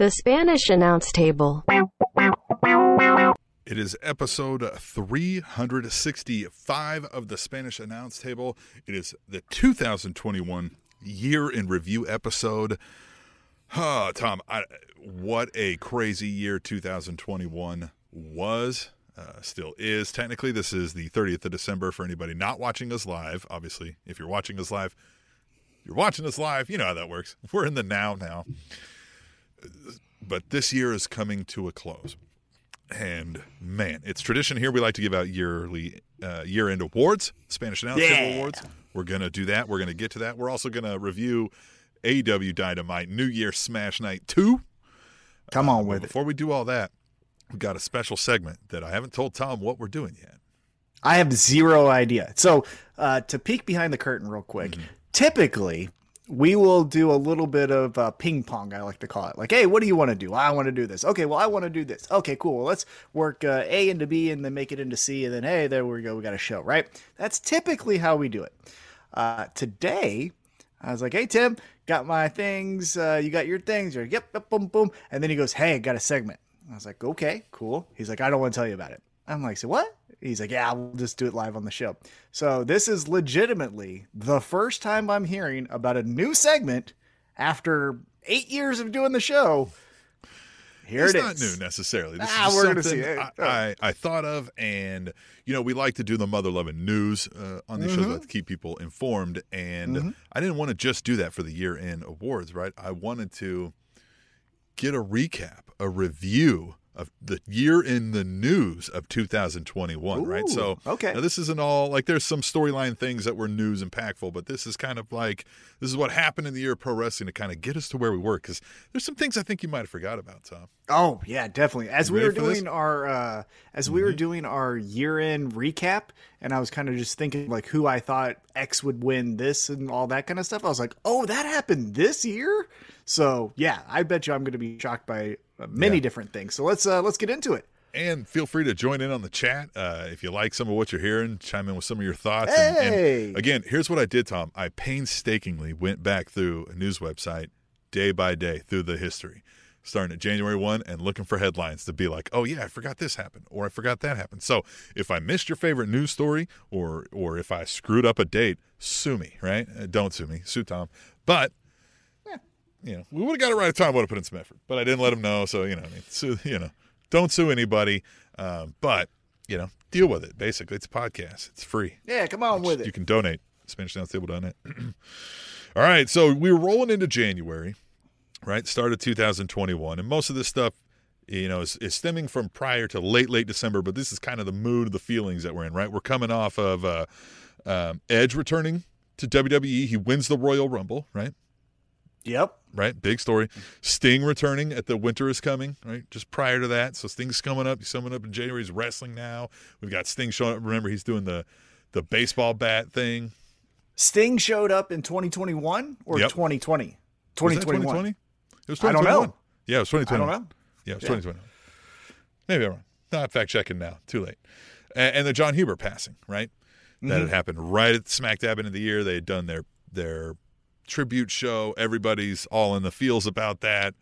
The Spanish announce table. It is episode 365 of the Spanish Announce Table. It is the 2021 year in review episode. Oh, Tom, I, what a crazy year 2021 was. Uh, still is. Technically, this is the 30th of December for anybody not watching us live. Obviously, if you're watching us live, you're watching us live. You know how that works. We're in the now now. But this year is coming to a close. And man, it's tradition here. We like to give out yearly uh, year end awards, Spanish Announce Table Yeah. Awards. We're going to do that. We're going to get to that. We're also going to review AEW Dynamite New Year Smash Night 2. Come on But with it. before we do all that, we've got a special segment that I haven't told Tom what we're doing yet. I have zero idea. So, uh, to peek behind the curtain real quick, Mm-hmm. typically we will do a little bit of uh, ping pong. I like to call it. Like, hey, what do you want to do? I want to do this. Okay, well, I want to do this. Okay, cool. Well, let's work uh, A into B and then make it into C, and then hey, there we go. We got a show, right? That's typically how we do it. Uh, today, I was like, hey, Tim, got my things. Uh, you got your things. You're like, yep, yep, boom, boom. And then he goes, hey, I got a segment. I was like, okay, cool. He's like, I don't want to tell you about it. I'm like, so what? He's like, yeah, we'll just do it live on the show. So this is legitimately the first time I'm hearing about a new segment after eight years of doing the show. Here it's it not new necessarily. This Ah, is we're gonna something see it. I, Oh. I, I thought of, and you know, we like to do the mother loving news uh, on these shows Mm-hmm. like, to keep people informed. And I didn't want to just do that for the year end awards, right? I wanted to get a recap, a review of the year in the news of 2021, right? So, okay. now this isn't all like there's some storyline things that were news impactful, but this is kind of like this is what happened in the year of pro wrestling to kind of get us to where we were because there's some things I think you might have forgot about, Tom. Oh yeah, definitely. As You we were doing our uh, as we were doing our year end recap, and I was kind of just thinking like who I thought X would win this and all that kind of stuff. I was like, oh, that happened this year. So yeah, I bet you I'm going to be shocked by many Yeah. different things. So let's uh, let's get into it. And feel free to join in on the chat uh, if you like some of what you're hearing. Chime in with some of your thoughts. And- And, Hey! again, here's what I did, Tom. I painstakingly went back through a news website day by day through the history, starting at January 1 and looking for headlines to be like, oh, yeah, I forgot this happened or I forgot that happened. So if I missed your favorite news story or, or if I screwed up a date, sue me, right? Uh, don't sue me, sue Tom. But you know, we would have got it right at the time. Would have put in some effort, but I didn't let him know. So you know, I mean, sue, you know, don't sue anybody. Um, but you know, deal with it. Basically, it's a podcast. It's free. Yeah, come on with it. You can donate. SpanishAnnounceTable.net. All right, so we were rolling into January, right? Start of 2021, and most of this stuff, you know, is, is stemming from prior to late, late December. But this is kind of the mood, the feelings that we're in, right? We're coming off of uh, um, Edge returning to WWE. He wins the Royal Rumble, right? Yep. Right? Big story. Sting returning at the Winter is Coming, right? Just prior to that. So Sting's coming up. He's coming up in January. He's wrestling now. We've got Sting showing up. Remember, he's doing the the baseball bat thing. Sting showed up in 2021 or Yep. 2020. Was that 2021. 2020? It was I don't 2021. know. Yeah, it was I 2021. don't know. Yeah, it was Yeah. 2021. Maybe I'm wrong. No, I'm fact checking now. Too late. And, and the Jon Huber passing, right? That Mm-hmm. had happened right at smack dab into the year. They had done their their tribute show. Everybody's all in the feels about that.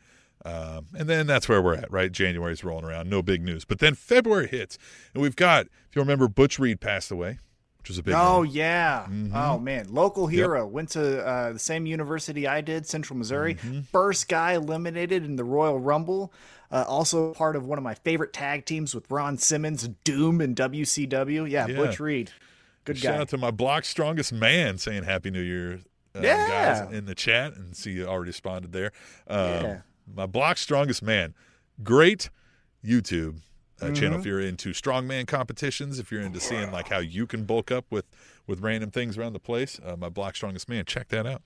Um, and then that's where we're at, right? January's rolling around. No big news. But then February hits, and we've got, if you remember, Butch Reed passed away, which was a big Oh one. yeah! Mm-hmm. Oh man, local hero went to uh, the same university I did, Central Missouri. Mm-hmm. First guy eliminated in the Royal Rumble. Uh, also part of one of my favorite tag teams with Ron Simmons, Doom and WCW. Yeah, Yeah. Butch Reed, good Shout guy. Shout out to my block's strongest man saying Happy New Year, uh, Yeah. guys, in the chat. And see, you already responded there. Um, Yeah. My block strongest man. Great YouTube uh, Mm-hmm. channel if you're into strongman competitions, if you're into seeing like how you can bulk up with with random things around the place. Uh, my block strongest man. Check that out.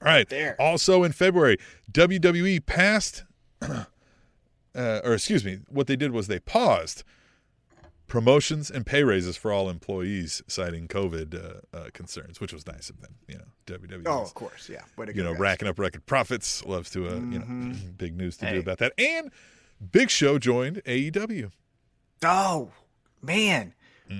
All right. There. Also in February, WWE passed, uh, or excuse me, what they did was they paused promotions and pay raises for all employees, citing COVID uh, uh, concerns, which was nice of them. You know, WWE. Oh, of course, yeah. Way to you know, guys. racking up record profits. Loves to, uh, you know, Mm-hmm. big news to Hey. do about that. And Big Show joined AEW. Oh man,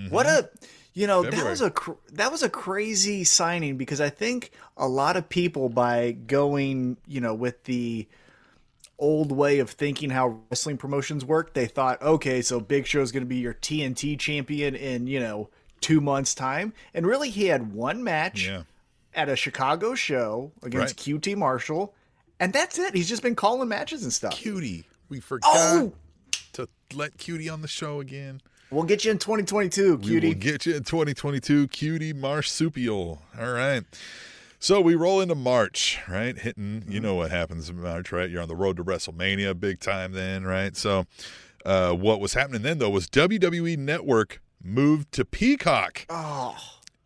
what a you know that Mm-hmm. Was a cr- that was a crazy signing because I think a lot of people by going you know with the old way of thinking how wrestling promotions work. They thought, okay, so Big Show is going to be your TNT champion in you know two months time, and really he had one match Yeah. at a Chicago show against QT Marshall, and that's it. He's just been calling matches and stuff. Cutie. We forgot Oh! to let Cutie on the show again. We'll get you in 2022, Cutie. We cutie. will get you in 2022, Cutie Marsupial. All right. So we roll into March, right? Hitting, you know what happens in March, right? You're on the road to WrestleMania big time then, right? So uh, what was happening then, though, was WWE Network moved to Peacock oh,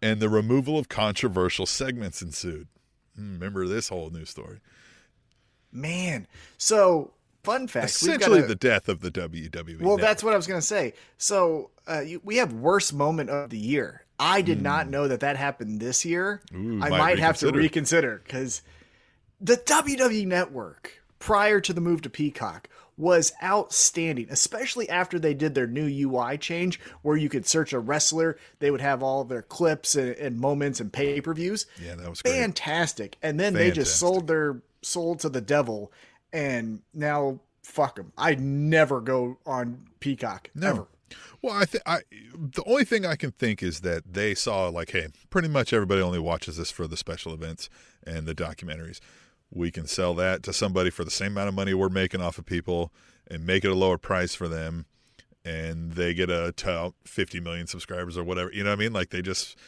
and the removal of controversial segments ensued. Hmm, Remember this whole news story? man. So, fun fact. we've got Essentially a- the death of the WWE. Well, Network. that's what I was going to say. So uh, you, we have worst moment of the year. I did hmm. not know that that happened this year. Ooh, I might might have to reconsider. because the WWE Network prior to the move to Peacock was outstanding, especially after they did their new UI change where you could search a wrestler. They would have all their clips and, and moments and pay per views. Yeah, that was great. Fantastic. And then they just sold their soul to the devil, and now fuck them. I never go on Peacock No. ever. Well, I think I the only thing I can think is that they saw like, hey, pretty much everybody only watches this for the special events and the documentaries. We can sell that to somebody for the same amount of money we're making off of people and make it a lower price for them, and they get a to 50 million subscribers or whatever. You know what I mean? Like they just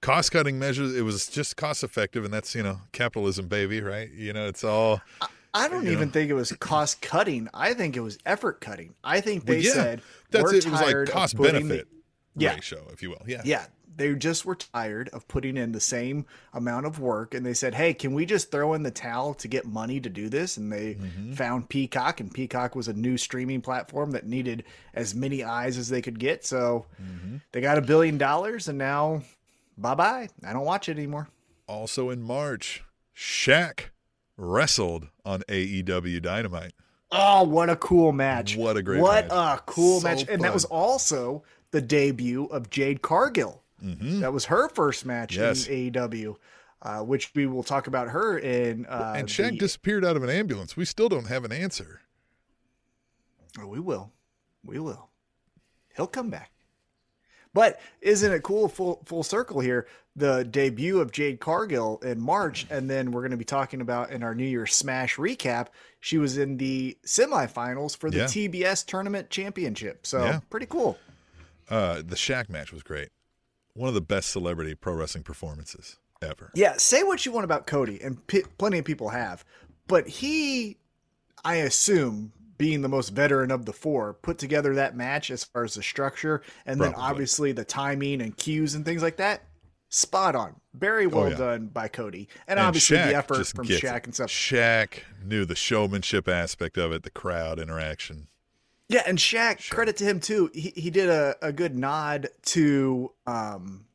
cost cutting measures. It was just cost effective, and that's you know capitalism, baby, right? You know, it's all. Uh, I don't You even know. think it was cost cutting. I think it was effort cutting. I think they Well, yeah, said that's we're it. It was like cost benefit the- Yeah. ratio, if you will. Yeah. Yeah, they just were tired of putting in the same amount of work, and they said, "Hey, can we just throw in the towel to get money to do this?" And they Mm-hmm. found Peacock, and Peacock was a new streaming platform that needed as many eyes as they could get. So Mm-hmm. they got a billion dollars, and now bye bye. I don't watch it anymore. Also in March, Shaq wrestled on AEW Dynamite. Oh, what a cool match! What a great match. what match. a cool So match! And that was also the debut of Jade Cargill. That was her first match Mm-hmm. Yes. in AEW, uh, which we will talk about her in. Uh, And Shaq the- disappeared out of an ambulance. We still don't have an answer. Oh, we will, we will. He'll come back. But isn't it cool? Full full circle here. The debut of Jade Cargill in March, and then we're going to be talking about in our New Year's Smash recap. She was in the semifinals for the Yeah. TBS Tournament Championship. So Yeah. pretty cool. Uh, the Shaq match was great. One of the best celebrity pro wrestling performances ever. Yeah, say what you want about Cody, and p- plenty of people have, but he, I assume, being the most veteran of the four, put together that match as far as the structure, and then obviously the timing and cues and things like that. Spot on, very well Oh, yeah. done by Cody, and, And obviously Shaq the effort from Shaq it. and stuff. Shaq knew the showmanship aspect of it, the crowd interaction. Yeah, and Shaq, credit to him too. He he did a, a good nod to um,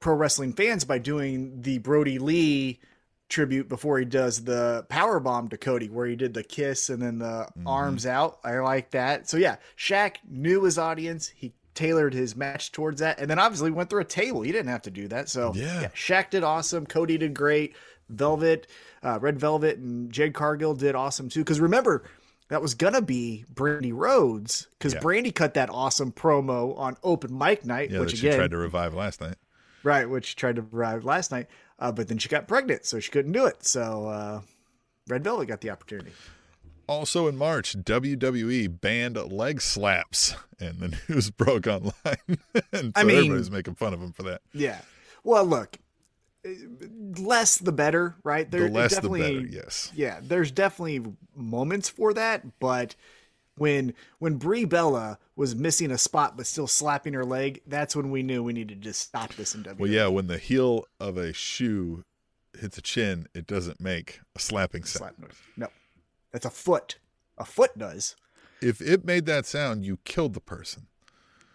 pro wrestling fans by doing the Brodie Lee tribute before he does the power bomb to Cody, where he did the kiss and then the arms out. I like that. So yeah, Shaq knew his audience. He tailored his match towards that, and then obviously went through a table. He didn't have to do that. So Yeah. Shaq did awesome. Cody did great. Velvet, uh, Red Velvet, and Jade Cargill did awesome too. Because remember, that was gonna be Brandi Rhodes because Yeah. Brandi cut that awesome promo on open mic night, Yeah, which again, tried to revive last night. right, which she tried to revive last night, uh, but then she got pregnant, so she couldn't do it. So uh, Red Velvet got the opportunity. Also in March, WWE banned leg slaps, and the news broke online. and so I mean- everybody's making fun of him for that. Yeah. Well, look, less the better, right? The There less the better, yes. Yeah, there's definitely moments for that, but when when Brie Bella was missing a spot but still slapping her leg, that's when we knew we needed to stop this in WWE. Well, yeah, when the heel of a shoe hits a chin, it doesn't make a slapping sound. Slap noise. No, that's a foot. A foot does. If it made that sound, you killed the person.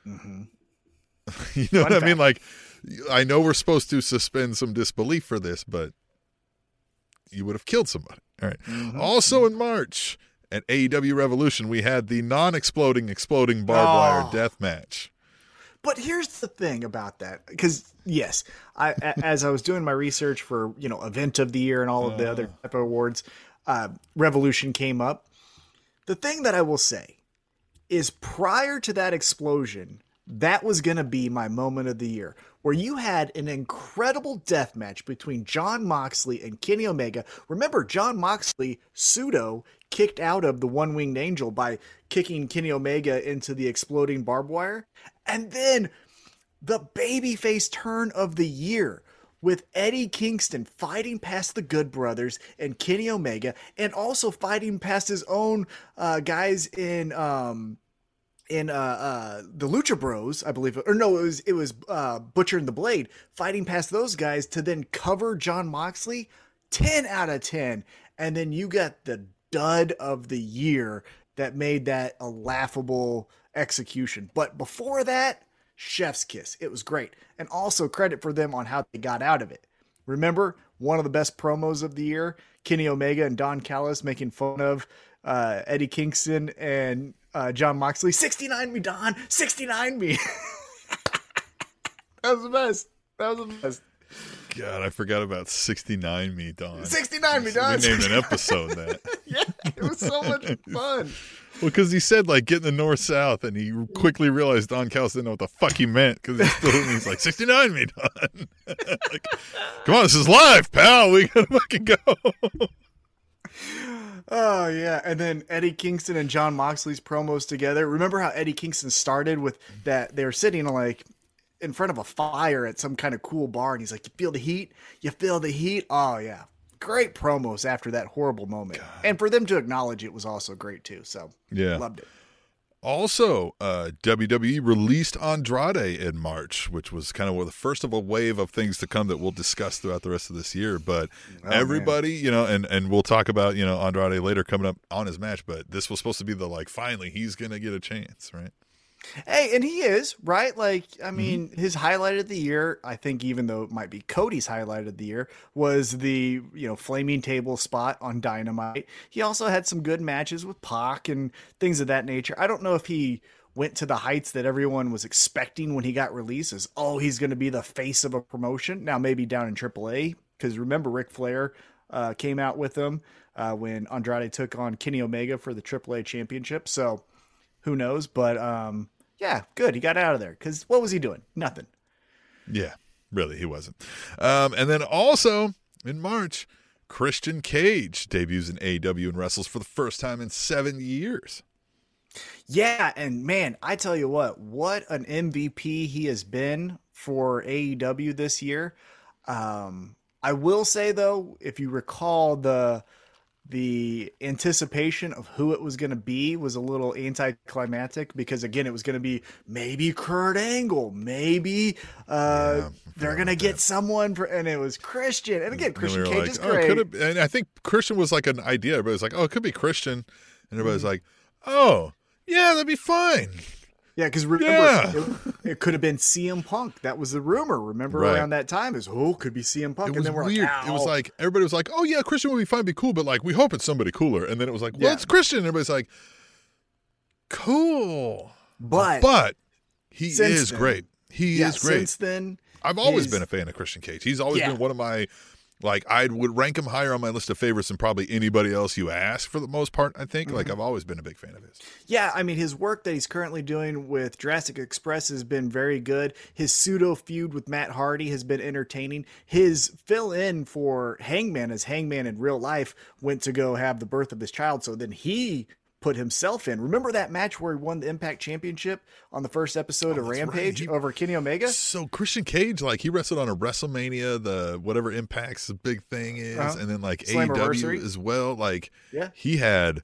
hmm you know Fun what I mean? Like, I know we're supposed to suspend some disbelief for this, but you would have killed somebody. All right. Mm-hmm. Also in March at AEW Revolution, we had the non-exploding, exploding barbed wire Oh. death match. But here's the thing about that, because yes, I as I was doing my research for you know event of the year and all of the other type of awards, uh, Revolution came up, The thing that I will say is prior to that explosion, that was going to be my moment of the year, where you had an incredible death match between Jon Moxley and Kenny Omega. Remember, Jon Moxley pseudo kicked out of the One Winged Angel by kicking Kenny Omega into the exploding barbed wire. And then the babyface turn of the year with Eddie Kingston fighting past the Good Brothers and Kenny Omega, and also fighting past his own uh, guys in um, in uh, uh, the Lucha Bros, I believe, or no, it was it was uh, Butcher and the Blade fighting past those guys to then cover Jon Moxley. Ten out of ten, and then you got the dud of the year that made that a laughable execution. But before that, chef's kiss. It was great. And also credit for them on how they got out of it. Remember, one of the best promos of the year, Kenny Omega and Don Callis making fun of uh, Eddie Kingston and uh, Jon Moxley. 69 me, Don. 69 me. that was the best. That was the best. God, I forgot about 69 Me, Don. 69 me, Don. We named an episode that. yeah, it was so much fun. Well, because he said like get in the north south, and he quickly realized Don Callis didn't know what the fuck he meant because he's still he's like 69 me, Don. like, come on, this is live, pal. We gotta fucking go. Oh yeah, and then Eddie Kingston and Jon Moxley's promos together. Remember how Eddie Kingston started with that? They were sitting like in front of a fire at some kind of cool bar, and he's like, "You feel the heat? You feel the heat?" Oh yeah, great promos after that horrible moment, God. and for them to acknowledge it was also great too. So yeah, loved it. Also, uh, WWE released Andrade in March, which was kind of the first of a wave of things to come that we'll discuss throughout the rest of this year. But oh, everybody, man. you know, and and we'll talk about you know Andrade later coming up on his match. But this was supposed to be the like finally he's gonna get a chance, right? Hey, and he is, right? Like, I mm-hmm. mean, mm-hmm. his highlight of the year, I think, even though it might be Cody's highlight of the year, was the, you know, flaming table spot on Dynamite. He also had some good matches with Pac and things of that nature. I don't know if he went to the heights that everyone was expecting when he got released as, oh, he's going to be the face of a promotion. Now, maybe down in AAA, because remember, Ric Flair uh, came out with him uh, when Andrade took on Kenny Omega for the AAA championship. So, who knows? But um, yeah, good. He got out of there because what was he doing? Nothing. Yeah, really, he wasn't. Um, and then also in March, Christian Cage debuts in AEW and wrestles for the first time in seven years. Yeah, and man, I tell you what, what an MVP he has been for AEW this year. Um, I will say though, if you recall the the anticipation of who it was going to be was a little anticlimactic because again it was going to be maybe Kurt Angle maybe uh, yeah, they're going to get that. someone for, and it was Christian. And again Christian and we Cage like, is oh, great. oh, and I think Christian was like an idea. But was like oh it could be Christian. And everybody's mm-hmm. like oh yeah that'd be fine yeah, because remember, yeah. it, it, could have been CM Punk. That was the rumor. Remember right. around that time is oh, could be CM Punk. It and then we're weird. Like, it was like everybody was like, oh yeah, Christian would be fine, be cool, but like we hope it's somebody cooler. And then it was like, well, yeah. it's Christian. And everybody's like, cool, but but he is then, great. He yeah, is great. Since then, I've always been a fan of Christian Cage. He's always been one of my like I would rank him higher on my list of favorites than probably anybody else you ask for the most part. I think mm-hmm. like I've always been a big fan of his. Yeah, I mean his work that he's currently doing with Jurassic Express has been very good. His pseudo feud with Matt Hardy has been entertaining. His fill in for Hangman as Hangman in real life went to go have the birth of his child, so then he put himself in. Remember that match where he won the Impact Championship on the first episode oh, of Rampage right. he, over Kenny Omega? So Christian Cage, like he wrestled on a WrestleMania, the whatever Impact's big thing is, uh-huh. and then like AEW as well. Like yeah. he had.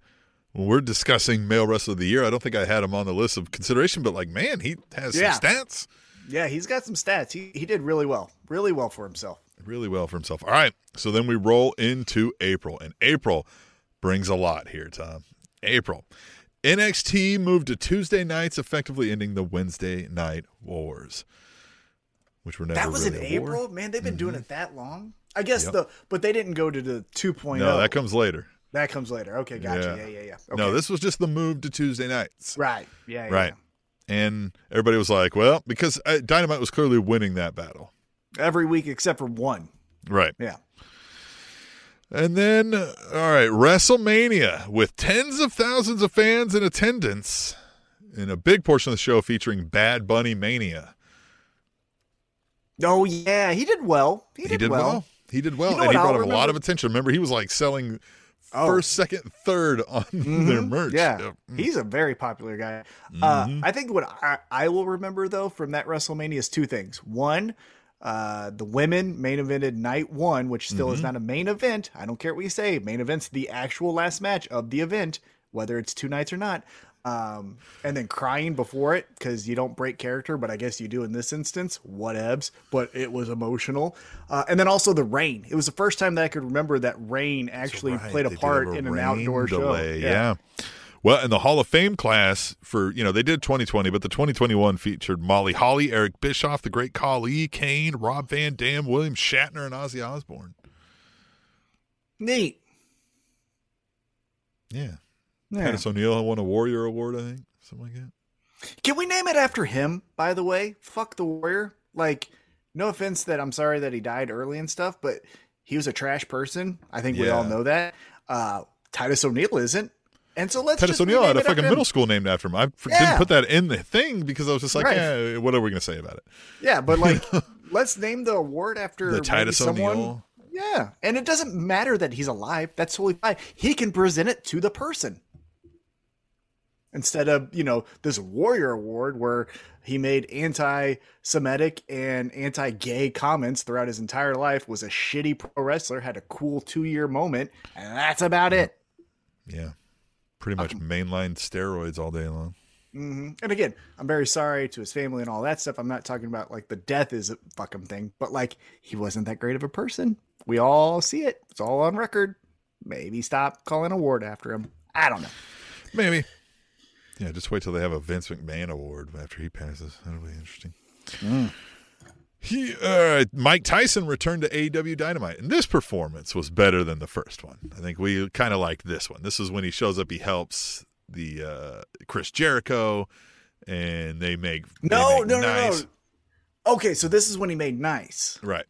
When we're discussing male wrestler of the year, I don't think I had him on the list of consideration, but like, man, he has yeah. some stats. Yeah, he's got some stats. He he did really well, really well for himself. Really well for himself. All right, so then we roll into April, and April brings a lot here, Tom. April. NXT moved to Tuesday nights, effectively ending the Wednesday night wars, which were never. That was really in April, man. They've been mm-hmm. doing it that long. I guess yep. the but they didn't go to the 2.0. No, that comes later. That comes later. Okay, gotcha. Yeah, yeah, yeah. yeah. Okay. No, this was just the move to Tuesday nights. Right. Yeah. yeah right. Yeah. And everybody was like, "Well, because uh, Dynamite was clearly winning that battle every week except for one." Right. Yeah. And then, uh, all right, WrestleMania with tens of thousands of fans in attendance, and a big portion of the show featuring Bad Bunny Mania. Oh yeah, he did well. He did, He did well. He did well, You know and he brought a lot of attention. Remember, he was like selling Oh. first, second, third on their Mhm. merch. Yeah, Yep. he's a very popular guy. Uh, Mhm. I think what I, I will remember though from that WrestleMania is two things. One, uh, the women main evented night one, which still Mm-hmm. is not a main event. I don't care what you say. Main event's the actual last match of the event, whether it's two nights or not. Um, and then crying before it because you don't break character, but I guess you do in this instance. Whatevs, but it was emotional. Uh, and then also the rain. It was the first time that I could remember that rain actually Right, played a they part have in an outdoor delay, show. Yeah. Well, in the Hall of Fame class for, you know, they did 2020, but the 2021 featured Molly Holly, Eric Bischoff, the great Khali, Kane, Rob Van Dam, William Shatner, and Ozzy Osbourne. Neat. Yeah. Yeah. Titus O'Neil won a Warrior Award, I think. Something like that. Can we name it after him, by the way? Fuck the Warrior. Like, no offense that I'm sorry that he died early and stuff, but he was a trash person. I think we all know that. Uh, Titus O'Neil isn't. And so let's Titus just O'Neil had a fucking middle school named after him. I Yeah. didn't put that in the thing because I was just like, Right. eh, what are we going to say about it? Yeah, but like, let's name the award after The Titus someone. O'Neil. Yeah, and it doesn't matter that he's alive. That's totally fine. He can present it to the person instead of you know this warrior award where he made anti-Semitic and anti-gay comments throughout his entire life. Was a shitty pro wrestler, had a cool two-year moment, and that's about it. Yeah. Pretty much mainline steroids all day long. hmm And again, I'm very sorry to his family and all that stuff. I'm not talking about like the death is a fucking thing, but like he wasn't that great of a person. We all see it. It's all on record. Maybe stop calling award after him. I don't know. Maybe. Yeah, just wait till they have a Vince McMahon award after he passes. That'll be interesting. He, uh, Mike Tyson returned to AEW Dynamite, and this performance was better than the first one. I think we kind of like this one. This is when he shows up, he helps the uh, Chris Jericho, and they make they No, make no, no, nice. no. Okay, so this is when he made nice. Right.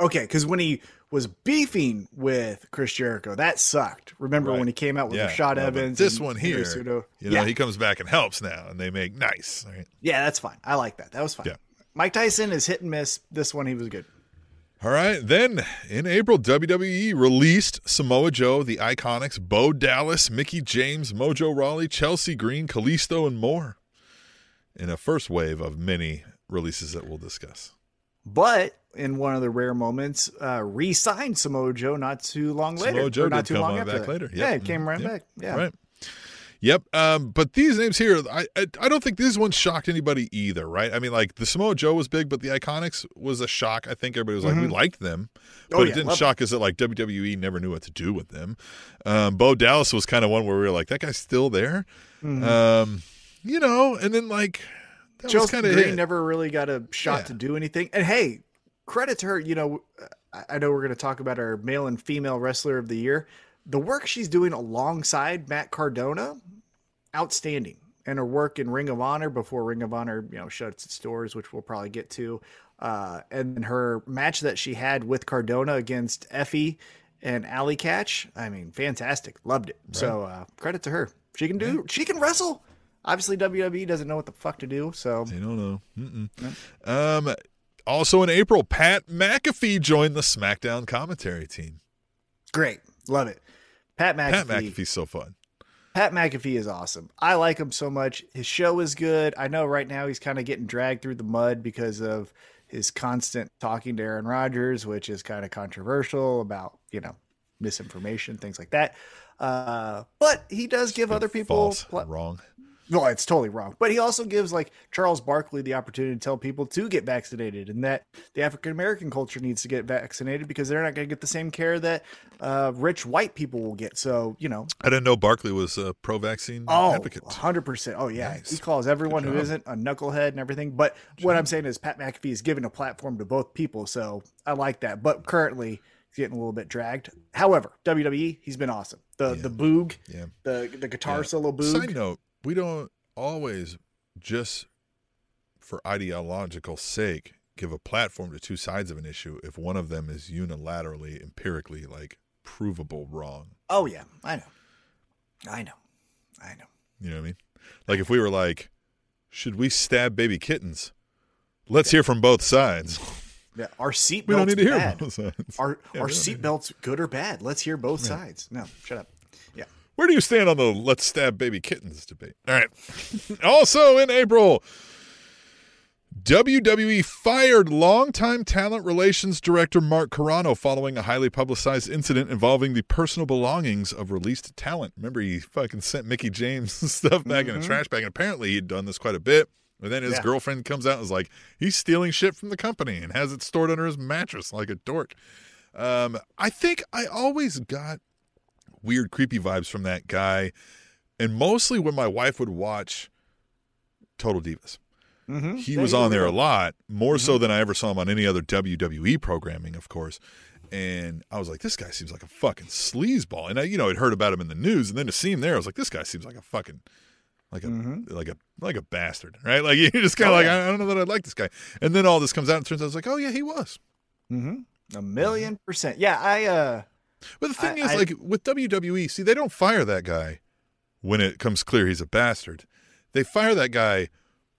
Okay, because when he was beefing with Chris Jericho, that sucked. Remember Right. when he came out with Yeah. Rashad No, but Evans? This one here, you know, yeah. he comes back and helps now, and they make nice. Right? yeah, that's fine. I like that. That was fine. Yeah. Mike Tyson is hit and miss. This one he was good. All right. Then in April, WWE released Samoa Joe, the Iconics, Bo Dallas, Mickie James, Mojo Rawley, Chelsea Green, Kalisto, and more in a first wave of many releases that we'll discuss. But in one of the rare moments, uh, re-signed Samoa Joe not too long later. Samoa Joe not did too come long on after back that. later. Yeah, it came right Yep. back. Yeah. Right. Yep. Um, but these names here, I, I I don't think this one shocked anybody either, right? I mean, like the Samoa Joe was big, but the Iconics was a shock. I think everybody was like, we liked them, but Oh, it didn't shock us that like WWE never knew what to do with them. Um, Bo Dallas was kind of one where we were like, that guy's still there, um, you know, and then like that was kind of never really got a shot Yeah. to do anything. And hey, credit to her. You know, I- I know we're going to talk about our male and female wrestler of the year. The work she's doing alongside Matt Cardona, outstanding. And her work in Ring of Honor before Ring of Honor, you know, shuts its doors, which we'll probably get to. Uh, and her match that she had with Cardona against EFFY and Allie Katch. I mean, fantastic. Loved it. So uh, credit to her. She can do. She can wrestle. Obviously, WWE doesn't know what the fuck to do. So They don't know. Mm-mm. Um, also in April, Pat McAfee joined the SmackDown commentary team. Great. Love it. Pat McAfee. Pat McAfee's so fun. Pat McAfee is awesome. I like him so much. His show is good. I know right now he's kind of getting dragged through the mud because of his constant talking to Aaron Rodgers, which is kind of controversial about, you know, misinformation, things like that. Uh, but he does give other people False, pla- wrong. No, it's totally wrong. But he also gives like Charles Barkley the opportunity to tell people to get vaccinated and that the African American culture needs to get vaccinated because they're not going to get the same care that uh, rich white people will get. So, you know, I didn't know Barkley was a pro-vaccine oh, advocate. 100%. Oh, yeah. Nice. He calls everyone Good who job. isn't a knucklehead and everything. But what I'm saying is Pat McAfee is giving a platform to both people. So I like that. But currently, he's getting a little bit dragged. However, WWE, he's been awesome. The the boog, Yeah. the the guitar Yeah. solo boog. Side note: We don't always just for ideological sake give a platform to two sides of an issue if one of them is unilaterally, empirically like provable wrong. Oh yeah, I know, I know, I know. You know what I mean? Like if we were like, should we stab baby kittens? Let's hear from both sides. Yeah, our seatbelts We don't need to hear bad. both sides. Our Yeah, our we don't seatbelts good or bad? Let's hear both sides. No, shut up. Where do you stand on the let's stab baby kittens debate? All right. also in April, WWE fired longtime talent relations director Mark Carrano following a highly publicized incident involving the personal belongings of released talent. Remember, he fucking sent Mickie James stuff back in a trash bag, and apparently he'd done this quite a bit. And then his Yeah. girlfriend comes out and is like, he's stealing shit from the company and has it stored under his mattress like a dork. Um, I think I always got weird, creepy vibes from that guy, and mostly when my wife would watch Total Divas. Mm-hmm. He was on there a lot, more so than I ever saw him on any other WWE programming, of course. And I was like, this guy seems like a fucking sleazeball. And I, you know, I'd heard about him in the news, and then to see him there, I was like, this guy seems like a fucking, like a, like a, like a bastard, right? Like you're just kind of Oh, like, yeah. I don't know that I'd like this guy. And then all this comes out, and turns out I was like, oh yeah, he was. Mm-hmm. A million percent. Yeah, I uh But the thing I- is, I- like with WWE, see, they don't fire that guy when it comes clear he's a bastard. They fire that guy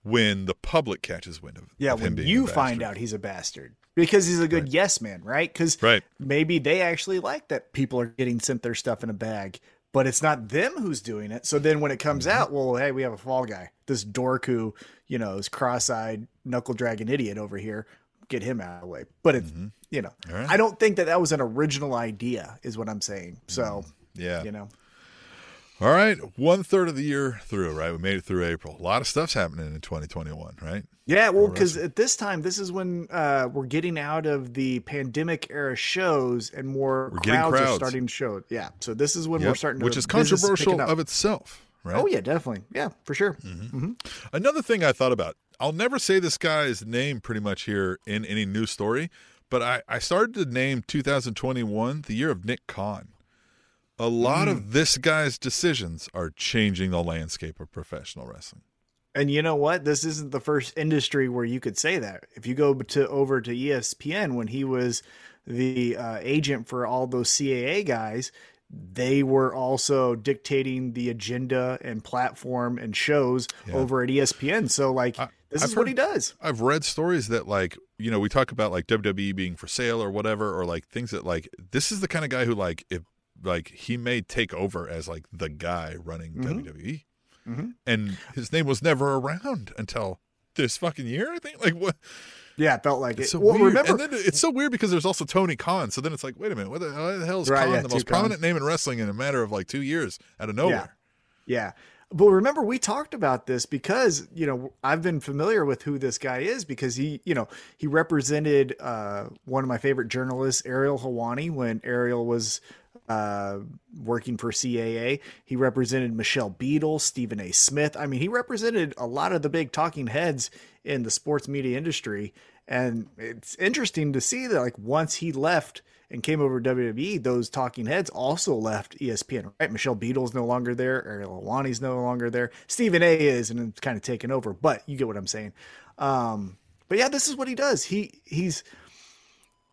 when the public catches wind of, yeah, of when you find out he's a bastard. Because he's a good Right. yes man, right? Because Right. maybe they actually like that people are getting sent their stuff in a bag, but it's not them who's doing it. So then when it comes Mm-hmm. out, well, hey, we have a fall guy. This dork who, you know, is cross eyed, knuckle dragging idiot over here. Get him out of the way. But it's, you know, Mm-hmm. Right. I don't think that that was an original idea, is what I'm saying. So, Yeah. you know, All right. One third of the year through, right? We made it through April. A lot of stuff's happening in 2021, right? Yeah, well, because at this time, this is when uh, we're getting out of the pandemic era shows and more We're crowds, are starting to show. Yeah, so this is when we're starting to, Which is controversial of itself, right? Oh yeah, definitely. Yeah, for sure. Another thing I thought about, I'll never say this guy's name pretty much here in any news story, but I, I started to name 2021 the year of Nick Khan. A lot Mm. of this guy's decisions are changing the landscape of professional wrestling. And you know what? This isn't the first industry where you could say that. If you go to over to ESPN when he was the uh, agent for all those CAA guys, they were also dictating the agenda and platform and shows Yeah. over at ESPN. So like, I- this I've is what he does. I've read stories that like you know we talk about like WWE being for sale or whatever or like things that like this is the kind of guy who like if like he may take over as like the guy running WWE Mhm. and his name was never around until this fucking year I think like what Yeah, it felt like it's it. so well, weird remember, and then it's so weird because there's also Tony Khan so then it's like wait a minute what the, the hell is Right, Khan yeah, the most Khans. prominent name in wrestling in a matter of like two years out of nowhere Yeah. But remember, we talked about this because, you know, I've been familiar with who this guy is because he, you know, he represented uh, one of my favorite journalists, Ariel Helwani, when Ariel was uh, working for CAA. He represented Michelle Beadle, Stephen A. Smith. I mean, he represented a lot of the big talking heads in the sports media industry. And it's interesting to see that, like, once he left and came over to WWE, those talking heads also left ESPN, right? Michelle Beadle's no longer there. Ariel Helwani's no longer there. Stephen A is and it's kind of taken over, but you get what I'm saying. Um, but yeah, this is what he does. He he's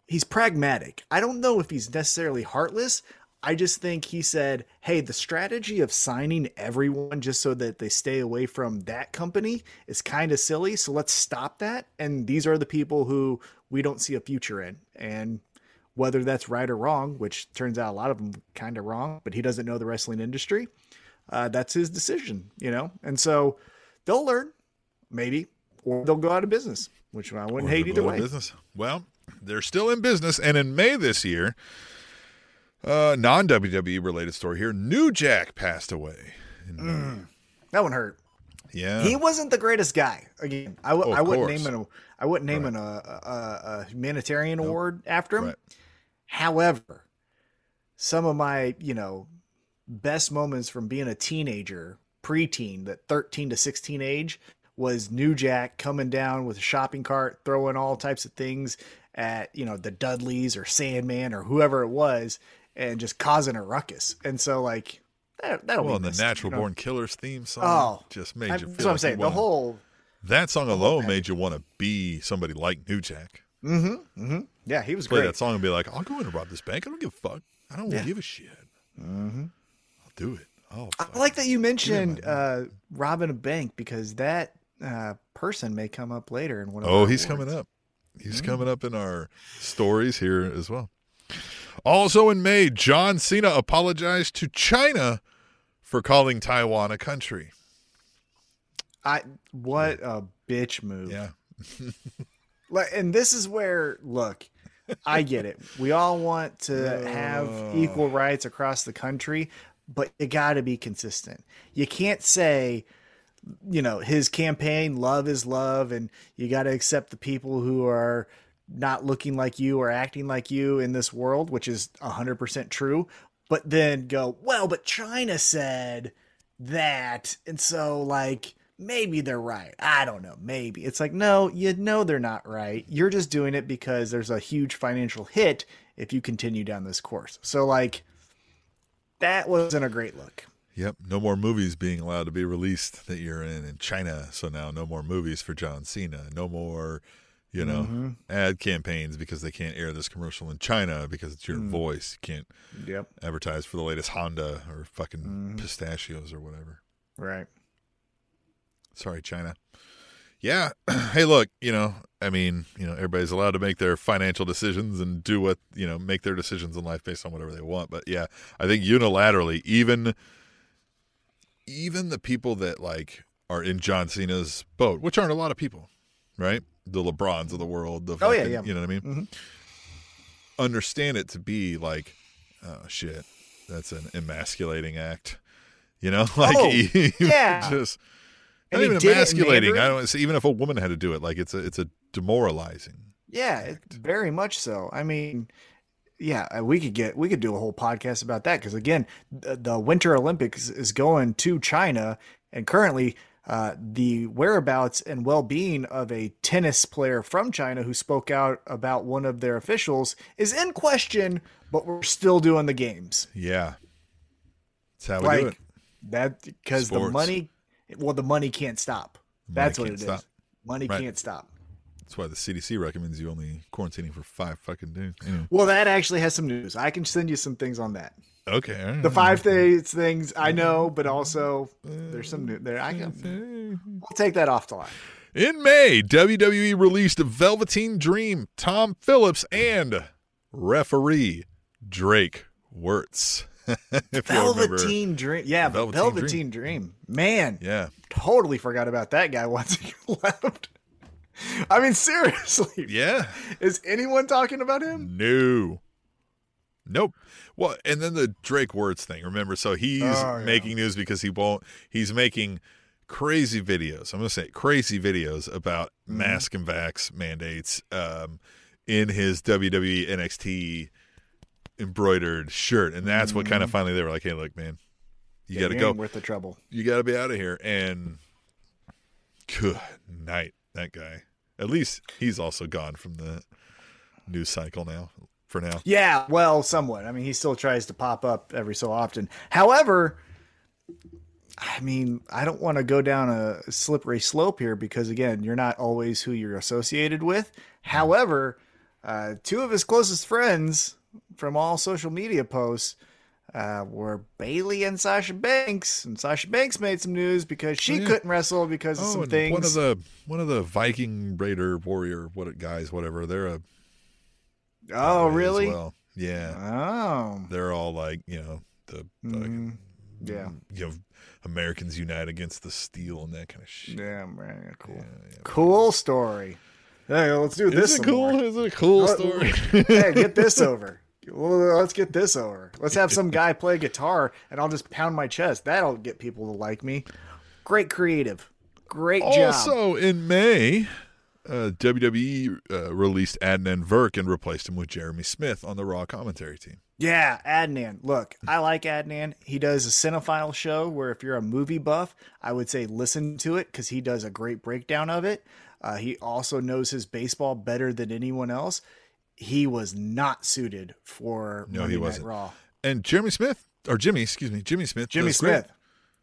he's pragmatic. I don't know if he's necessarily heartless. I just think he said, "Hey, the strategy of signing everyone just so that they stay away from that company is kind of silly. So let's stop that. And these are the people who we don't see a future in. And whether that's right or wrong, which turns out a lot of them kind of wrong, but he doesn't know the wrestling industry. Uh, that's his decision, you know. And so they'll learn, maybe, or they'll go out of business, which I wouldn't hate either go out of way. Business. Well, they're still in business, and in May this year, uh, non WWE related story here. New Jack passed away. In May. That one hurt. Yeah, He wasn't the greatest guy. Again, I w- Oh, I wouldn't course. name an I wouldn't name an, a, a, a humanitarian award after him. Right. However, some of my you know best moments from being a teenager, preteen, that thirteen to sixteen age, was New Jack coming down with a shopping cart, throwing all types of things at you know the Dudleys or Sandman or whoever it was, and just causing a ruckus. And so like that, that'll well, be the Natural you know? Born Killers theme song Oh, just made I, you that's feel what I'm saying. The whole that song alone made you want to be somebody like New Jack. Mm-hmm. Mm-hmm. Yeah, he was Play great. that song and be like, I'll go in and rob this bank. I don't give a fuck. I don't Yeah. give a shit. Mhm. I'll do it. Oh, I like that you mentioned uh, robbing a bank because that uh, person may come up later in one of Oh, he's awards. coming up. He's coming up in our stories here as well. Also in May, John Cena apologized to China for calling Taiwan a country. I what a bitch move. Yeah. Like, and this is where look, I get it. We all want to have equal rights across the country, but you got to be consistent. You can't say, you know, his campaign, love is love, and you got to accept the people who are not looking like you or acting like you in this world, which is 100% true. But then go, well, but China said that. And so, like, maybe they're right. I don't know. Maybe. It's like, no, you know they're not right. You're just doing it because there's a huge financial hit if you continue down this course. So, like, that wasn't a great look. Yep. No more movies being allowed to be released that you're in in China. So now no more movies for John Cena. No more, you know, Mm-hmm. ad campaigns because they can't air this commercial in China because it's Mm. your voice. You can't Yep. advertise for the latest Honda or fucking Mm-hmm. pistachios or whatever. Right. Sorry, China. Yeah. hey, look, you know, I mean, you know, everybody's allowed to make their financial decisions and do what, you know, make their decisions in life based on whatever they want. But yeah, I think unilaterally, even even the people that like are in John Cena's boat, which aren't a lot of people, right? The LeBrons of the world, the Oh, yeah, fucking- yeah. you know what I mean? Mhm. Understand it to be like, oh shit, that's an emasculating act. You know, like Oh, yeah. just And not even emasculating. I don't even if a woman had to do it, like it's a it's a demoralizing. Yeah, very much so. I mean, yeah, uh, we could get we could do a whole podcast about that because again, the, the Winter Olympics is going to China, and currently, uh, the whereabouts and well-being of a tennis player from China who spoke out about one of their officials is in question. But we're still doing the games, Yeah, that's how we do it. that, because the money. Well, the money can't stop. That's what it is. Money Right. can't stop. That's why the CDC recommends you only quarantining for five fucking days. Anyway. Well, that actually has some news. I can send you some things on that. Okay, right. The five days things I mm-hmm. know, but also there's some new there. I can I'll take that off the line. In May, WWE released Velveteen Dream, Tom Phillips, and referee Drake Wuertz. Velveteen Dream, yeah, Velveteen Velveteen, Dream. Man, yeah, totally forgot about that guy once he left. I mean, seriously, yeah, is anyone talking about him? no, nope. Well, and then the Drake Wuertz thing. Remember, so he's Oh, yeah. making news because he won't. He's making crazy videos. I'm gonna say crazy videos about Mm-hmm. mask and vax mandates um, in his WWE NXT embroidered shirt, and that's what kind of finally they were like, "Hey, look, man, you got to. Go. worth the trouble. You got to be out of here." And good night, that guy. At least he's also gone from the news cycle now. For now, Yeah, well, somewhat. I mean, he still tries to pop up every so often. However, I mean, I don't want to go down a slippery slope here because, again, you're not always who you're associated with. However, uh, two of his closest friends from all social media posts uh, were Bayley and Sasha Banks, and Sasha Banks made some news because she yeah. couldn't wrestle because of oh, some things. one of the one of the Viking Raider warrior what guys, whatever. They're a oh, really? well. Yeah, Oh, they're all like you know the Mm, yeah. you know Americans unite against the steel and that kind of shit. Yeah, man, cool. Yeah, yeah. Cool story. Hey, let's do this. Is it cool? more. Is it a cool story? hey, get this over. Well, let's get this over. Let's have some guy play guitar, and I'll just pound my chest. That'll get people to like me. Great creative. Great job. also in May, uh, WWE uh, released Adnan Virk and replaced him with Jeremy Smith on the Raw commentary team. Yeah, Adnan. Look, I like Adnan. He does a cinephile show where if you're a movie buff, I would say listen to it because he does a great breakdown of it. Uh, he also knows his baseball better than anyone else. He was not suited for No, Monday he wasn't. Raw. And Jeremy Smith, or Jimmy, excuse me, Jimmy Smith. Jimmy does great. Smith.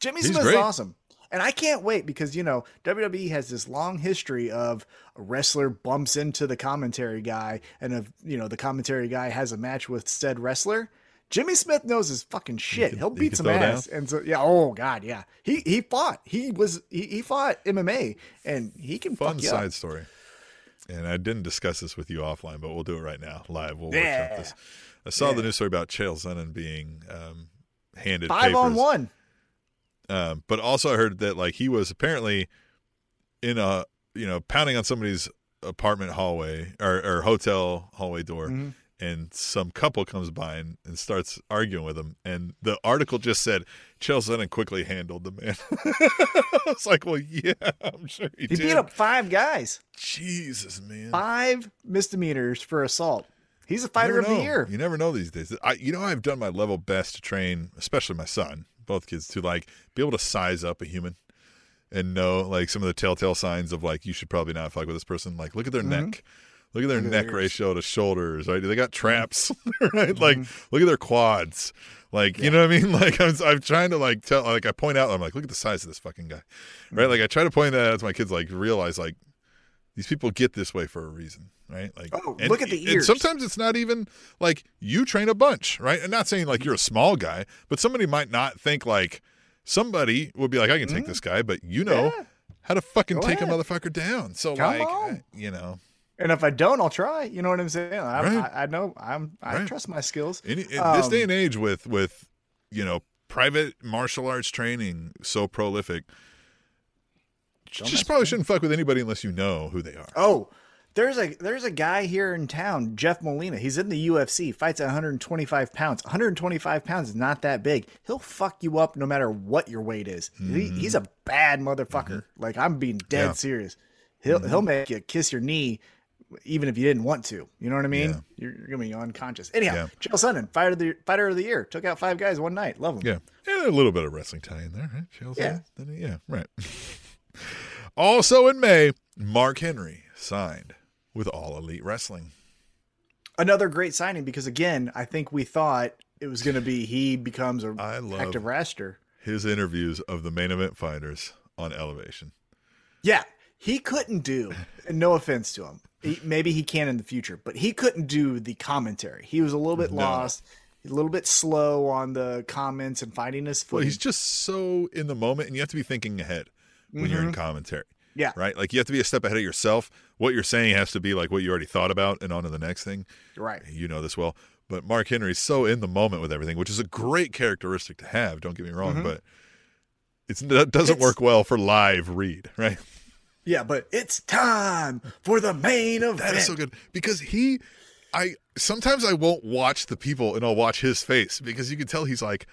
Jimmy He's Smith's great. awesome. And I can't wait because, you know, WWE has this long history of a wrestler bumps into the commentary guy and if, you know, the commentary guy has a match with said wrestler. Jimmy Smith knows his fucking shit. He'll beat can some ass. And so yeah, oh god, yeah. He he fought. He was he, he fought MMA and he can Fun side up. story. And I didn't discuss this with you offline, but we'll do it right now, live. We'll Yeah. workshop this. I saw the news story about Chael Sonnen being um, handed Five on one. Um, but also I heard that like he was apparently in a you know pounding on somebody's apartment hallway or, or hotel hallway door, Mhm. And some couple comes by and, and starts arguing with him. And the article just said Chael Sonnen quickly handled the man. I was like, well, yeah, I'm sure he, did. He did. beat up five guys. Jesus, man. Five misdemeanors for assault. He's a fighter of the year. You never know these days. I, you know, I've done my level best to train, especially my son, both kids, to like be able to size up a human and know like some of the telltale signs of like you should probably not fuck with this person. Like look at their mm-hmm. neck, look at their Mm-hmm. Look neck ears. ratio to shoulders. Right? Do they got traps? Mm-hmm. right? Like look at their quads. Like you know what I mean? Like I'm, I'm trying to like tell like I point out I'm like look at the size of this fucking guy, right? Mm-hmm. Like I try to point that out to my kids like realize like these people get this way for a reason, right? Like, Oh, look at the and ears. sometimes it's not even like you train a bunch, right? And not saying like you're a small guy, but somebody might not think like somebody would be like, I can take this guy, but you know Mm-hmm. Yeah. how to fucking Go take a motherfucker down. So Come like. I- you know, And if I don't, I'll try. You know what I'm saying? I, Right. I, I know I'm I Right. trust my skills. in, in this Um, day and age with with you know private martial arts training so prolific. Don't Just mess probably shouldn't fuck with anybody unless you know who they are. Oh, there's a there's a guy here in town, Jeff Molina. He's in the UFC, fights at 125 pounds. 125 pounds is not that big. He'll fuck you up no matter what your weight is. He, he's a bad motherfucker. Like I'm being dead Mm-hmm. Yeah. serious. He'll he'll make you kiss your knee even if you didn't want to. You know what I mean? Yeah. You're, you're gonna be unconscious. Anyhow, Yeah. Chael Sonnen, fighter of the fighter of the year, took out five guys one night. Love him. Yeah. And a little bit of wrestling tie in there, right? Chael Yeah. Sonnen? He- yeah, right. also in May, Mark Henry signed with All Elite Wrestling. Another great signing because again, I think we thought it was gonna be he becomes a active roster. his interviews of the main event fighters on Elevation. Yeah, he couldn't do. No offense to him, he, maybe he can in the future, but he couldn't do the commentary. He was a little bit No. lost, a little bit slow on the comments and finding his Well, he's just so in the moment, and you have to be thinking ahead when you're in commentary. yeah, Right? Like you have to be a step ahead of yourself. What you're saying has to be like what you already thought about and on to the next thing. right. You know this well. But Mark Henry's so in the moment with everything, which is a great characteristic to have, don't get me wrong, but it's, it doesn't Mm-hmm. It's- work well for live read, right? Yeah, but it's time for the main event. That is so good because he, I sometimes I won't watch the people and I'll watch his face because you can tell he's like,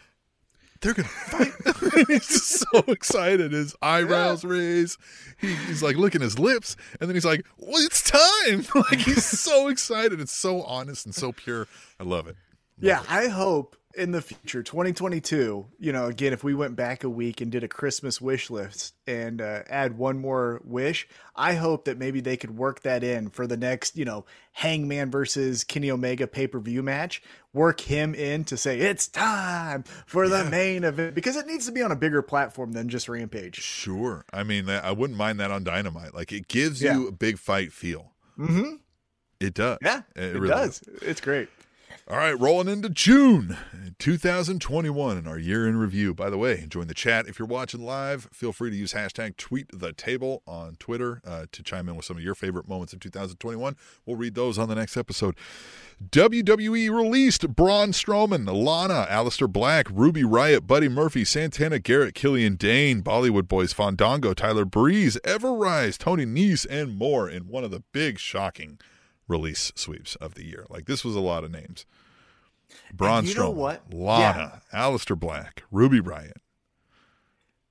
they're gonna fight. he's just so excited. His eyebrows raise. He, he's like licking his lips, and then he's like, "Well, it's time!" like he's so excited. It's so honest and so pure. I love it. Yeah, I hope in the future, 2022, you know, again, if we went back a week and did a Christmas wish list and uh, add one more wish, I hope that maybe they could work that in for the next, you know, Hangman versus Kenny Omega pay per view match. Work him in to say it's time for the main event because it needs to be on a bigger platform than just Rampage. Sure. I mean, I wouldn't mind that on Dynamite. Like it gives Yeah. you a big fight feel. Mm-hmm. It does. Yeah, it, really does. It's great. All right, rolling into June 2021 in our year in review. By the way, join the chat if you're watching live. Feel free to use hashtag tweet the table on Twitter uh, to chime in with some of your favorite moments of 2021. We'll read those on the next episode. WWE released Braun Strowman, Lana, Aleister Black, Ruby Riot, Buddy Murphy, Santana Garrett, Killian Dain, Bollywood Boys, Fandango, Tyler Breeze, Ever-Rise, Tony Nese, and more in one of the big shocking release sweeps of the year. Like this was a lot of names. Braun And you know what? Lana, Aleister Black, Ruby Riot.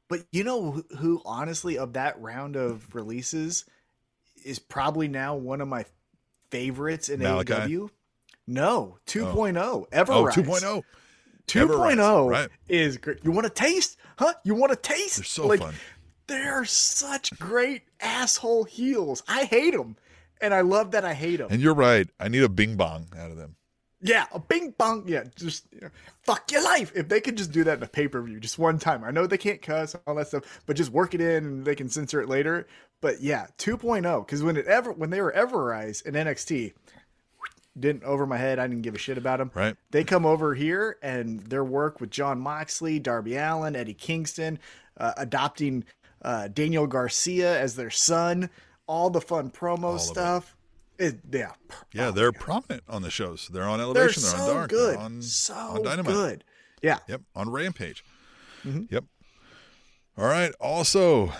But you know who, honestly, of that round of releases, is probably now one of my favorites in Malakai? AEW? No, 2.0. Oh, Ever-Rise. 2.0. 2.0 Ever-Rise, right. is great. You want a taste? Huh? You want a taste? They're so like, fun. They're such great asshole heels. I hate them. And I love that I hate them. And you're right. I need a bing bong out of them. Yeah, a bing bong. Yeah, just you know, fuck your life. If they could just do that in a pay per view, just one time. I know they can't cuss all that stuff, but just work it in and they can censor it later. But yeah, 2.0 because when it ever when they were Ever-Rise in NXT, didn't over my head. I didn't give a shit about them. Right. They come over here and their work with Jon Moxley, Darby Allin, Eddie Kingston, uh, adopting uh, Daniel Garcia as their son, all the fun promo it. stuff. It, yeah, Yeah, Oh, they're prominent on the shows. They're on they're Elevation. They're, so on Dark. good, They're on, so on Dynamite. good. Yeah, Yep, on Rampage. Mm-hmm. Yep. All right. Also,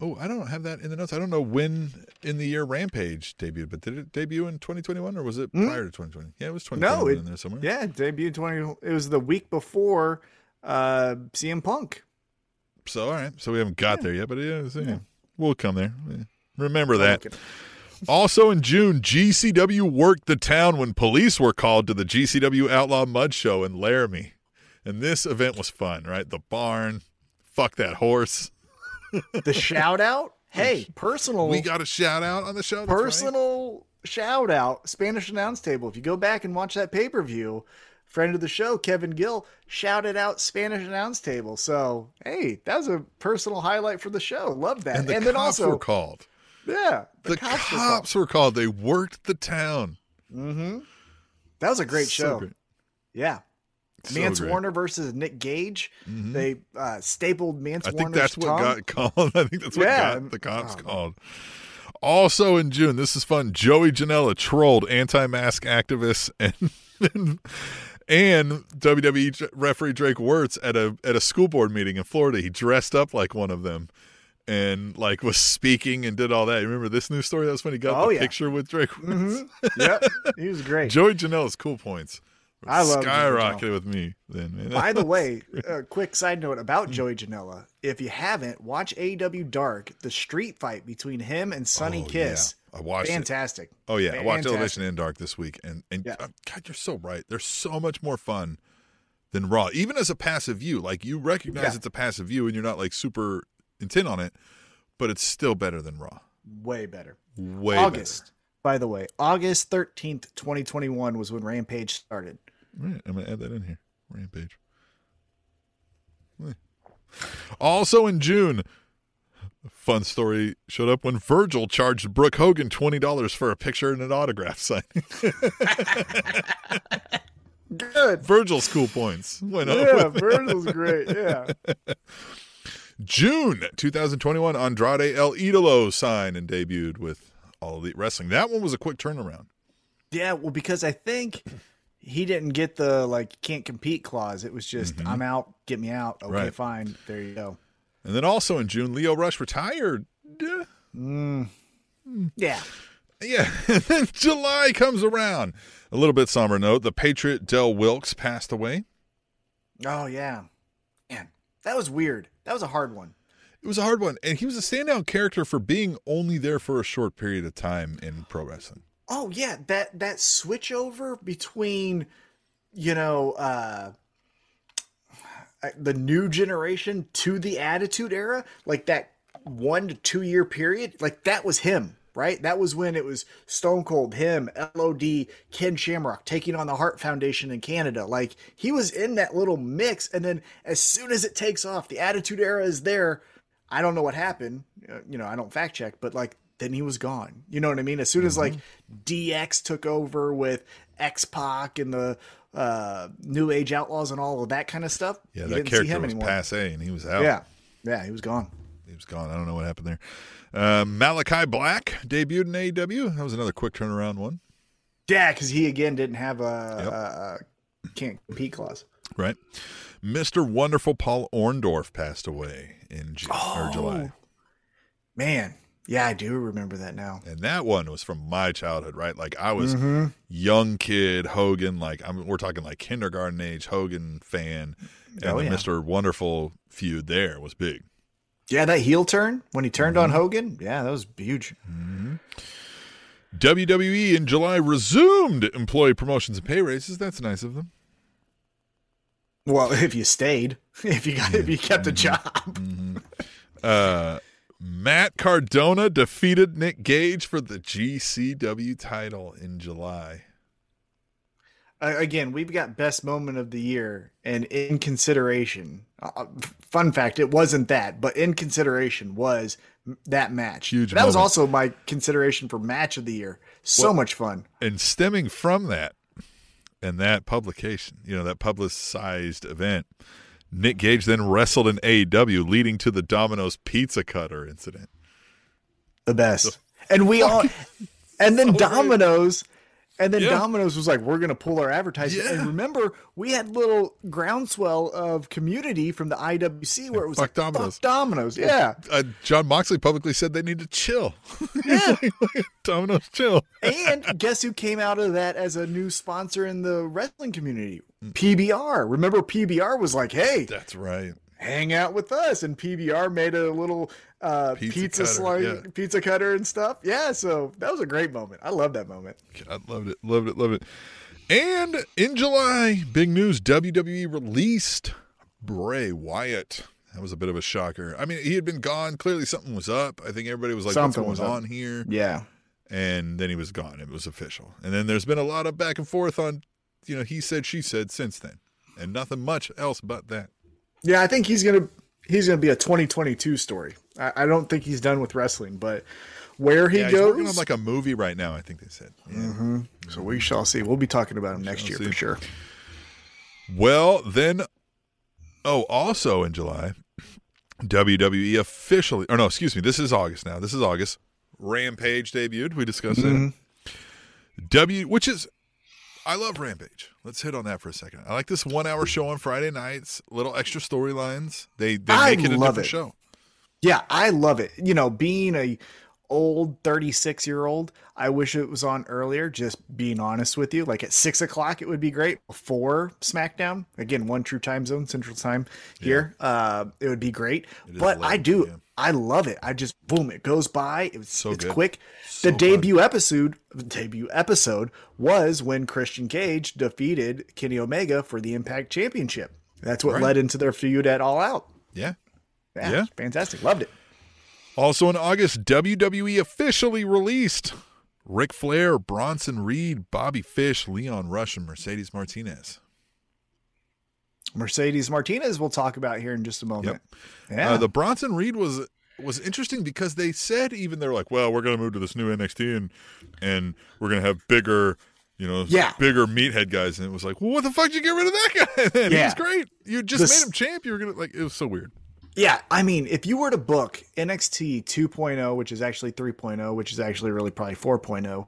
oh, I don't have that in the notes. I don't know when in the year Rampage debuted, but did it debut in 2021 or was it prior to 2020? Yeah, it was 2021 Hmm? no, it, in there somewhere. yeah, it debuted twenty. It was the week before uh, CM Punk. So all right. So we haven't got there yet, but yeah, so, yeah, we'll come there. Remember that. Also in June, GCW worked the town when police were called to the GCW Outlaw Mud Show in Laramie. And this event was fun, right? The barn, fuck that horse. The shout out. Hey, personal. We got a shout out on the show. that's right. personal shout out Spanish announce table. If you go back and watch that pay per view, friend of the show Kevin Gill shouted out Spanish announce table. So hey, that was a personal highlight for the show. Love that. And the and then cops also, were called. Yeah, The, cops, were, called. They worked the town. Mm-hmm. That was a great So show. great. Yeah. So Mance great. Warner versus Nick Gage. Mhm. They uh, stapled Mance I think Warner's that's what got called. I think that's what Yeah. got the cops Oh. called. Also in June, this is fun. Joey Janela trolled anti-mask activists and and WWE referee Drake Wuertz at a at a school board meeting in Florida. He dressed up like one of them and like was speaking and did all that. You remember this news story? That was when he got Oh, the yeah. picture with Drake yep, he was great. Joey Janela's cool points. I love skyrocketed with me then. Man. By the way, a quick side note about Joey Janela. If you haven't, watch AEW Dark, the street fight between him and Sonny Oh, Kiss. yeah. I watched it. Fantastic. Oh yeah, I watched Fantastic. Elevation and Dark this week, and and Yeah. uh, God, you're so right. They're so much more fun than Raw, even as a passive view. Like you recognize Yeah. it's a passive view, and you're not like super intent on it, but it's still better than Raw. Way better. Way August, by the way, August 13th, 2021 was when Rampage started. Right, I'm gonna add that in here. Rampage. Also in June, a fun story showed up when Virgil charged Brooke Hogan twenty dollars for a picture and an autograph signing. Good. Virgil's cool points went. Yeah. Virgil's great. Yeah. June 2021, Andrade El Idolo signed and debuted with All Elite Wrestling. That one was a quick turnaround. Yeah, well, because I think he didn't get the like can't compete clause. It was just I'm out, get me out. Okay, Mm-hmm. Right. fine. There you go. And then also in June, Lio Rush retired. Yeah. Yeah. Yeah. And then July comes around. A little bit somber note the Patriot Del Wilkes passed away. Oh yeah. Man, that was weird. That was a hard one. It was a hard one. And he was a standout character for being only there for a short period of time in pro wrestling. Oh yeah, that that switch over between you know uh the new generation to the attitude era, like that 1 to 2 year period, like that was him, right? That was when it was Stone Cold, him, LOD, Ken Shamrock taking on the Heart Foundation in Canada. Like he was in that little mix and then as soon as it takes off, the attitude era is there. I don't know what happened. Uh, You know, I don't fact check, but like then he was gone. You know what I mean? As soon as like DX took over with X Pac and the uh, New Age Outlaws and all of that kind of stuff, Yeah, you that didn't see character him was anymore. passe and he was out. Yeah, yeah, he was gone. He was gone. I don't know what happened there. Uh, Malakai Black debuted in AEW. That was another quick turnaround one. Yeah, because he again didn't have a, Yep. a, can't compete clause. Right. Mr. Wonderful Paul Orndorff passed away in June or July. Man, yeah, I do remember that now. And that one was from my childhood, right? Like I was Mm-hmm. young kid Hogan, like I'm we're talking like kindergarten age Hogan fan. And Oh, the yeah. Mr. Wonderful feud there was big. Yeah, that heel turn when he turned Mm-hmm. on Hogan, yeah, that was huge. WWE E in July resumed employee promotions and pay raises. That's nice of them. Well, if you stayed, if you got, if you kept a job, Uh, Matt Cardona defeated Nick Gage for the GCW title in July. Uh, again, we've got best moment of the year, and in consideration, uh, fun fact, it wasn't that, but in consideration was that match. Huge That was also my consideration for match of the year. So Well- much fun. And stemming from that and that publication, you know, that publicized event, Nick Gage then wrestled in AEW, leading to the Domino's pizza cutter incident. The best. And we all, and then So. Domino's, and then Yeah. Domino's was like, "We're going to pull our advertising." Yeah. And remember, we had little groundswell of community from the IWC where it was Fuck like, Domino's. "Fuck Domino's." Yeah, Uh, Jon Moxley publicly said they need to chill. Yeah. Domino's chill. and guess who came out of that as a new sponsor in the wrestling community? PBR. Remember, PBR was like, "Hey, That's right. Hang out with us," and PBR made a little uh, Pizza pizza, cutter, slice, yeah. pizza cutter and stuff. Yeah, so that was a great moment. I love that moment. I loved it, loved it, loved it. And in July, big news: WWE released Bray Wyatt. That was a bit of a shocker. I mean, he had been gone. Clearly, something was up. I think everybody was like, Something "What's was going up. on here?" Yeah. And then he was gone. It was official. And then there's been a lot of back and forth on, you know, he said, she said since then, and nothing much else but that. Yeah, I think he's gonna he's gonna be a 2022 story. I, I don't think he's done with wrestling, but where he yeah, he's goes, working on like a movie right now. I think they said. Yeah. so we shall see. We'll be talking about him next year see. for sure. Well, then, oh, also in July, WWE officially, or no, excuse me, this is August now. This is August. Rampage debuted. We discussed Mm-hmm. it. W, which is, I love Rampage. Let's hit on that for a second. I like this one-hour show on Friday nights. Little extra storylines. They they I make it a different it. show. Yeah, I love it. You know, being a old 36 year old, I wish it was on earlier. Just being honest with you, like at six o'clock, it would be great before SmackDown. Again, one true time zone, Central Time here. Uh, it would be great. But I do, yeah. I love it. I just boom, it goes by. It's So it's good. quick. So the debut episode, debut episode was when Christian Cage defeated Kenny Omega for the Impact Championship. That's what Right. led into their feud at All Out. Yeah. Yeah, Yeah. fantastic. Loved it. Also in August, WWE officially released Ric Flair, Bronson Reed, Bobby Fish, Leon Ruff, and Mercedes Martinez. Mercedes Martinez we'll talk about here in just a moment. Yeah. Uh, the Bronson Reed was was interesting because they said even they're like, well, we're going to move to this new NXT and and we're going to have bigger, you know, Yeah. bigger meathead guys. And it was like, well, what the fuck did you get rid of that guy? Yeah. He's great. You just This- made him champ. You were gonna like it was so weird. yeah, I mean, if you were to book NXT 2.0, oh, which is actually 3.0, which is actually really probably 4.0,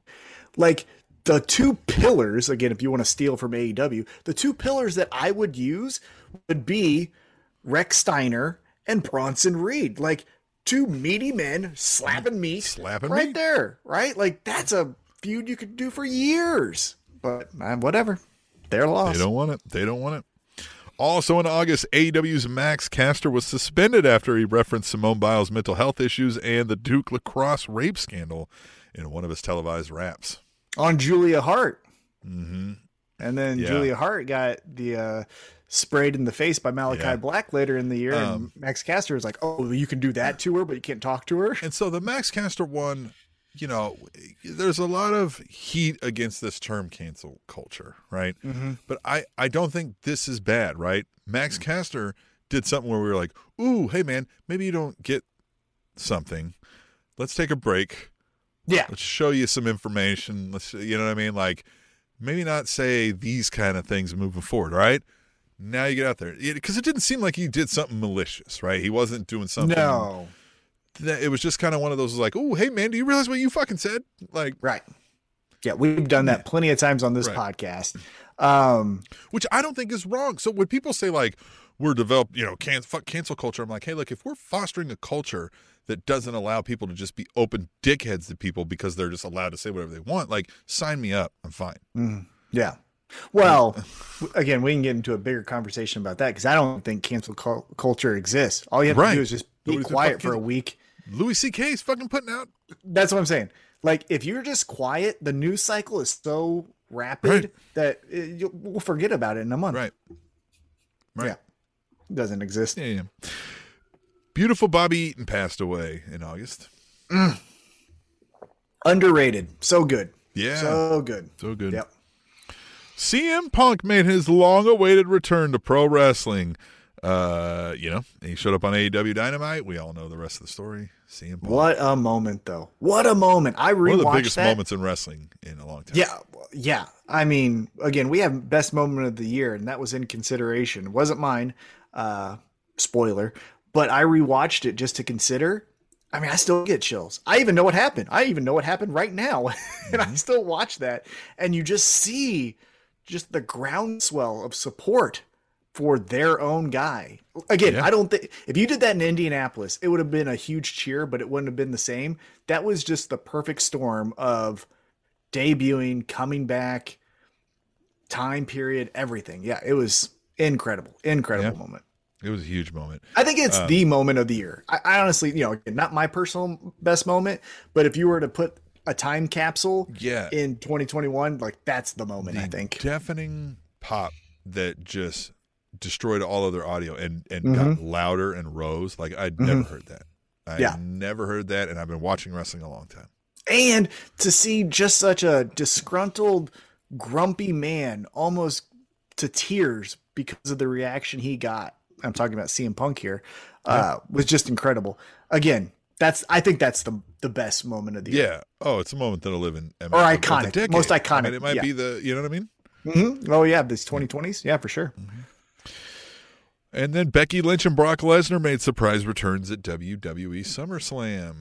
like the two pillars, again, if you want to steal from AEW, the two pillars that I would use would be Rex Steiner and Bronson Reed. Like two meaty men slapping meat. Slapping right meat. there, right? Like that's a feud you could do for years. But uh, whatever. They're lost. They don't want it. They don't want it. Also in August, AEW's Max Caster was suspended after he referenced Simone Biles' mental health issues and the Duke lacrosse rape scandal in one of his televised raps. On Julia Hart. Mm-hmm. And then Yeah. Julia Hart got the uh, sprayed in the face by Malakai Yeah. Black later in the year. Um, and Max Caster is like, oh, you can do that to her, but you can't talk to her. And so the Max Caster one, you know, there's a lot of heat against this term cancel culture, right? Mm-hmm. But I, I don't think this is bad, right? Max Caster did something where we were like, ooh, hey, man, maybe you don't get something. Let's take a break. Yeah. Let's show you some information. Let's, you know what I mean? Like, maybe not say these kind of things moving forward, right? Now you get out there because it, didn't seem like he did something malicious, right? He wasn't doing something. No. that- It was just kind of one of those like, oh, hey man, do you realize what you fucking said? Like, Right. Yeah, we've done that plenty of times on this Right. podcast. Um, which I don't think is wrong. So when people say like we're developed, you know, can fuck cancel culture, I'm like, hey, look, if we're fostering a culture that doesn't allow people to just be open dickheads to people because they're just allowed to say whatever they want, like sign me up, I'm fine. yeah. Well, again, we can get into a bigger conversation about that because I don't think cancel cul- culture exists. All you have Right. to do is just be Nobody's quiet for a week. Louis C.K. is fucking putting out. That's what I'm saying. Like, if you're just quiet, the news cycle is so rapid Right. that uh, you'll, we'll forget about it in a month. Right. Right. Yeah. It doesn't exist. Yeah, yeah. Beautiful Bobby Eaton passed away in August. Underrated. So good. Yeah. So, good. So good. Yep. CM Punk made his long-awaited return to pro wrestling. Uh, you know, he showed up on AEW Dynamite. We all know the rest of the story. CM Punk. What a moment, though. What a moment. I rewatched One of the biggest that. moments in wrestling in a long time. Yeah, yeah. I mean, again, we have best moment of the year, and that was in consideration. It wasn't mine. Uh, spoiler, but I rewatched it just to consider. I mean, I still get chills. I even know what happened. I even know what happened right now, and I mm-hmm. still watch that. And you just see just the groundswell of support for their own guy. Again, Yeah. I don't think if you did that in Indianapolis, it would have been a huge cheer, but it wouldn't have been the same. That was just the perfect storm of debuting, coming back, time period, everything. Yeah, it was incredible, incredible Yeah. moment. It was a huge moment. I think it's Um, the moment of the year. I, I honestly, you know, not my personal best moment, but if you were to put a time capsule Yeah. in 2021, like that's the moment. I think. deafening pop that just destroyed all other audio and and Mm-hmm. got louder and rose like I'd never heard that. I Yeah. never heard that, and I've been watching wrestling a long time. and to see just such a disgruntled, grumpy man almost to tears because of the reaction he got. I'm talking about CM Punk here. Uh, was just incredible. Again, that's I think that's the the best moment of the year. Yeah. Oh, it's a moment that'll live in Or iconic. Most I iconic, mean, it might yeah. be the you know what I mean. Mhm. Oh yeah, this 2020s. Yeah, for sure. And then Becky Lynch and Brock Lesnar made surprise returns at WWE SummerSlam.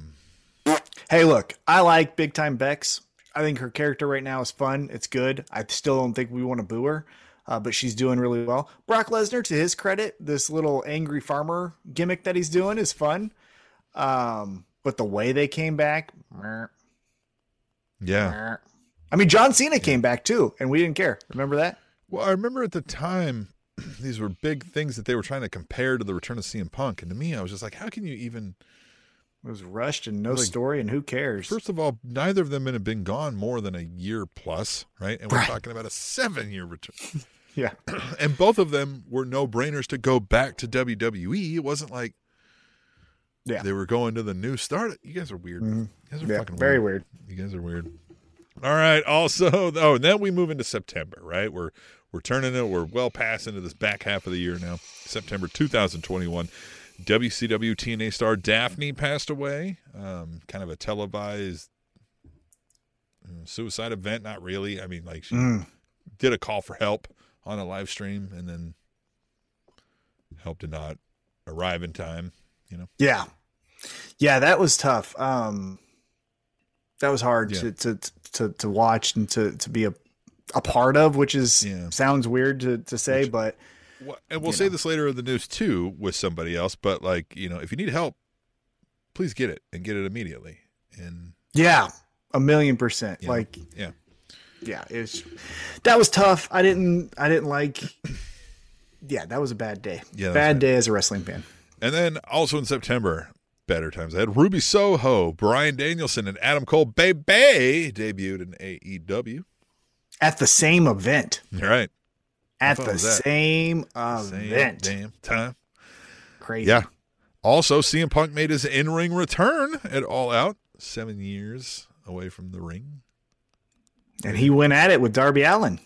Hey, look, I like Big Time Bex. I think her character right now is fun. It's good. I still don't think we want to boo her, uh, but she's doing really well. Brock Lesnar, to his credit, this little angry farmer gimmick that he's doing is fun. Um, but the way they came back, Yeah. I mean, John Cena came back too, and we didn't care. Remember that? Well, I remember at the time these were big things that they were trying to compare to the return of CM Punk, and to me, I was just like, how can you even? It was rushed and no Like, story, and who cares? First of all, neither of them had been gone more than a year plus, right? And we're Right. talking about a seven-year return, yeah, and both of them were no-brainers to go back to WWE. It wasn't like yeah, they were going to the new start. You guys are weird. You guys are yeah. fucking Very weird. weird. You guys are weird. All right. Also, oh, and then we move into September, right? We're we're turning it. We're well past into this back half of the year now. September 2021. WCW TNA star Daffney passed away. Um, kind of a televised uh, suicide event. Not really. I mean, like she Mm. did a call for help on a live stream, and then help did not arrive in time. You know. Yeah. Yeah, that was tough. Um that was hard Yeah. to, to to to watch and to to be a a part of, which is Yeah. sounds weird to to say, but Well, and we'll say know. this later in the news too with somebody else, but like, you know, if you need help, please get it and get it immediately. And yeah, a million percent. know, Like yeah. Yeah, it's that was tough. I didn't I didn't like yeah, that was a bad day. Yeah, bad day as a wrestling fan. And then also in September, better times I had Ruby Soho, Bryan Danielson, and Adam Cole Baby debuted in AEW. At the same event. All right. At the was Same event. damn time. Crazy. Yeah. Also, CM Punk made his in ring return at All Out, seven years away from the ring. And he went at it with Darby Allin.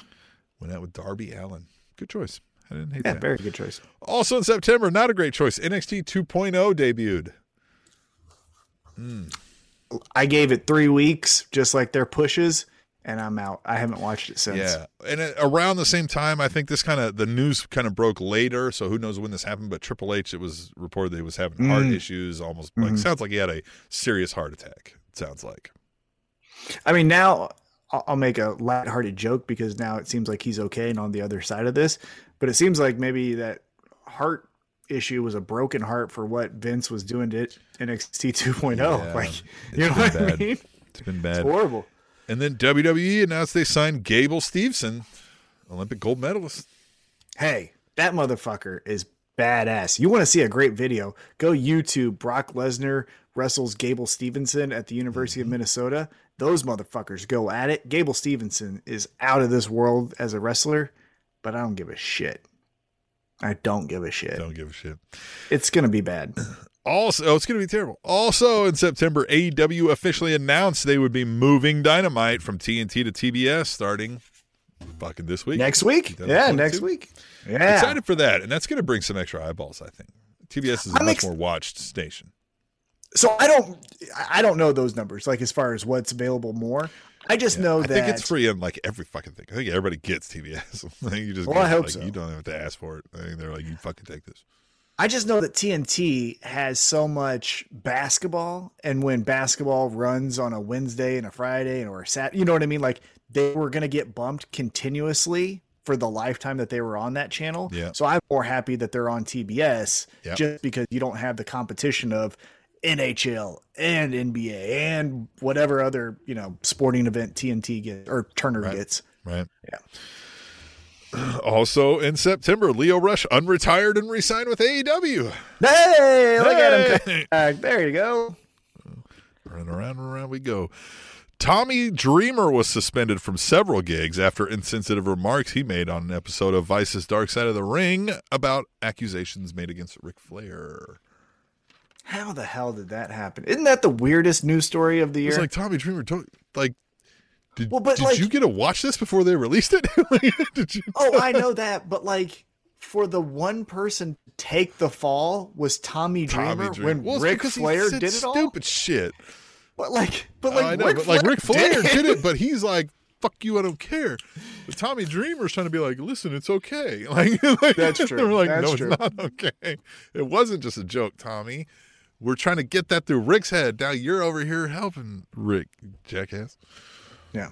Went out with Darby Allin. Good choice. I didn't hate that. Yeah, that. very good choice. Also in September, not a great choice. NXT 2.0 debuted. I gave it three weeks, just like their pushes, and I'm out. I haven't watched it since. Yeah, and it, around the same time, I think this kind of the news kind of broke later, so who knows when this happened. But Triple H, it was reported that he was having heart Mm. issues, almost like Mhm. sounds like he had a serious heart attack. It sounds like. I mean, now I'll make a lighthearted joke because now it seems like he's okay and on the other side of this. But it seems like maybe that heart issue was a broken heart for what Vince was doing to NXT 2.0. Yeah, like, you know what I mean? It's been It's bad. horrible. And then WWE announced they signed Gable Steveson, Olympic gold medalist. Hey, that motherfucker is badass. You want to see a great video? Go YouTube Brock Lesnar wrestles Gable Stevenson at the University Mm-hmm. of Minnesota. Those motherfuckers go at it. Gable Stevenson is out of this world as a wrestler, but I don't give a shit. I don't give a shit. Don't give a shit. It's gonna be bad. Also, oh, it's going to be terrible. Also, in September, AEW officially announced they would be moving Dynamite from TNT to TBS starting fucking this week. Next week? Yeah, next week. Yeah. Excited for that, and that's going to bring some extra eyeballs. I think TBS is a I'm much ex- more watched station. So I don't I don't know those numbers, like as far as what's available more. I just know I that I think it's free on like every fucking thing. I think everybody gets TBS. I think you just Well, get I hope like, so. You don't have to ask for it. I think they're like, you fucking take this. I just know that TNT has so much basketball, and when basketball runs on a Wednesday and a Friday and or a Sat, you know what I mean? Like they were gonna get bumped continuously for the lifetime that they were on that channel. Yeah. So I'm more happy that they're on TBS Yep. just because you don't have the competition of NHL and NBA and whatever other you know sporting event TNT gets or Turner Right. gets. Right. Yeah. Also in September, Lio Rush unretired and re-signed with AEW. Hey, look at him! Back. There you go. Run around and around we go. Tommy Dreamer was suspended from several gigs after insensitive remarks he made on an episode of Vice's Dark Side of the Ring about accusations made against Ric Flair. How the hell did that happen? Isn't that the weirdest news story of the year? It's like Tommy Dreamer, don't, like, did, Well, but, did like- you get to watch this before they released it? Did you? oh, I know that, but like for the one person to take the fall was Tommy Dreamer, Tommy Dreamer. when Well, it's Ric Flair did it all. Stupid shit. But like, but like, I know, Ric but like Flair Ric Flair did did it, but he's like, "Fuck you, I don't care." But Tommy Dreamer's trying to be like, "Listen, it's okay." Like, like That's true. They were like, That's "No, true. it's not okay. It wasn't just a joke, Tommy. We're trying to get that through Ric's head. Now you're over here helping Rick, jackass." Yeah.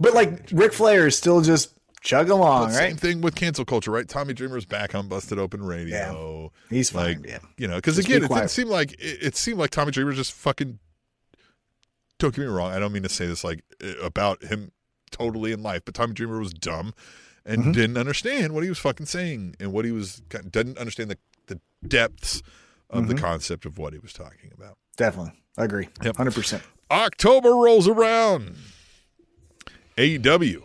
But like Ric Flair is still just chugging along, right? Same thing with cancel culture, right? Tommy Dreamer's back on Busted Open Radio. He's fine. Like, yeah. you know, because again, be it didn't seem like it, it seemed like Tommy Dreamer just fucking. Don't get me wrong. I don't mean to say this like eh, about him totally in life, but Tommy Dreamer was dumb and Mm-hmm. didn't understand what he was fucking saying and what he was didn't understand the the depths of Mm-hmm. the concept of what he was talking about. Definitely. I agree. Yep. 100%. October rolls around. AEW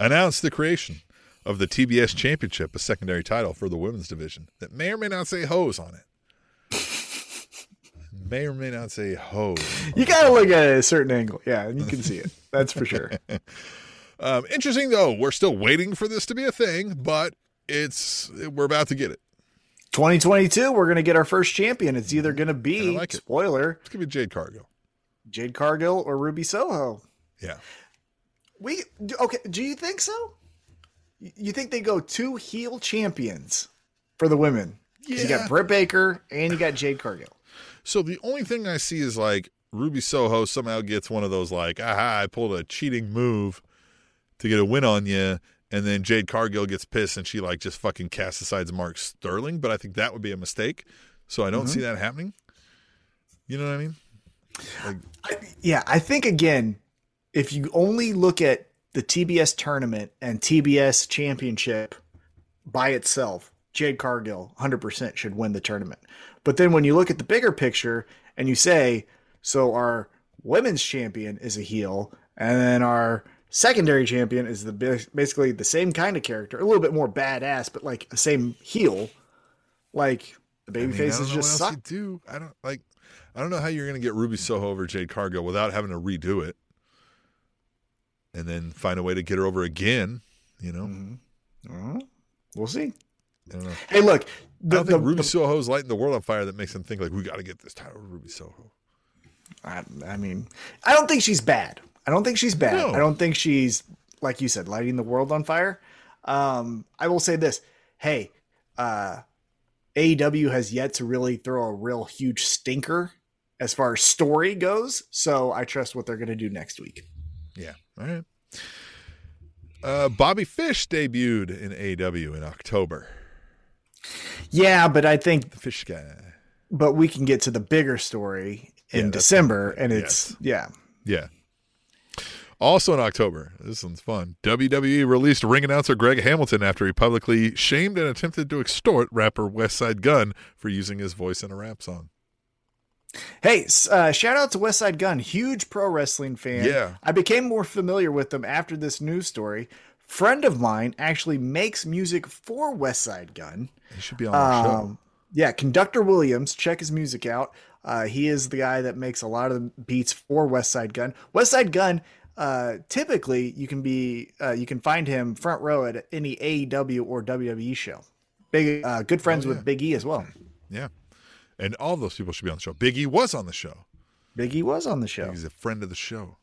announced the creation of the TBS Championship, a secondary title for the women's division that may or may not say hose on it. may or may not say hose. You got to look at it at a certain angle. Yeah, and you can see it. That's for sure. Um, interesting though, we're still waiting for this to be a thing, but it's we're about to get it. 2022, we're going to get our first champion. It's either going to be, like it. spoiler, It's gonna be Jade Cargill. Jade Cargill or Ruby Soho. Yeah. We okay? Do you think so? You- think they go two heel champions for the women? 'Cause You got Britt Baker and you got Jade Cargill. So the only thing I see is like Ruby Soho somehow gets one of those like, aha, I pulled a cheating move to get a win on you, and then Jade Cargill gets pissed and she like just fucking casts aside Mark Sterling. But I think that would be a mistake. So I don't mm-hmm. see that happening. You know what I mean? Like, Yeah, I think again, if you only look at the TBS tournament and TBS championship by itself, Jade Cargill 100% should win the tournament. But then when you look at the bigger picture and you say, so our women's champion is a heel, and then our secondary champion is the basically the same kind of character, a little bit more badass, but like the same heel. Like the I baby mean, I faces don't just suck. do. I don't like. I don't know how you're gonna get Ruby Soho over Jade Cargill without having to redo it, and then find a way to get her over again. You know, Mhm. We'll see. I don't know. Hey, look, I the, don't the, think Ruby the- Soho's lighting the world on fire that makes them think like we got to get this title Ruby Soho. I, I mean, I don't think she's bad. I don't think she's bad. No. I don't think she's like you said, lighting the world on fire. Um, I will say this: Hey, uh, AEW has yet to really throw a real huge stinker as far as story goes. So I trust what they're going to do next week. Yeah. All right. Uh, Bobby Fish debuted in AEW in October. Yeah, but I think, The Fish guy. but we can get to the bigger story in that's- December, and it's yeah. Yeah. Also in October, this one's fun. WWE released ring announcer Greg Hamilton after he publicly shamed and attempted to extort rapper Westside Gunn for using his voice in a rap song. Hey, uh, shout out to Westside Gunn, huge pro wrestling fan. Yeah. I became more familiar with them after this news story. Friend of mine actually makes music for Westside Gunn. He should be on our show. Um, yeah, Conductor Williams, check his music out. Uh, he is the guy that makes a lot of the beats for Westside Gunn. West Side Gun uh, typically you can be uh, you can find him front row at any AEW or WWE show. Big uh, good friends Oh, yeah. with Big E as well. Yeah. And all those people should be on the show. Big E was on the show. Big E was on the show. He's a friend of the show.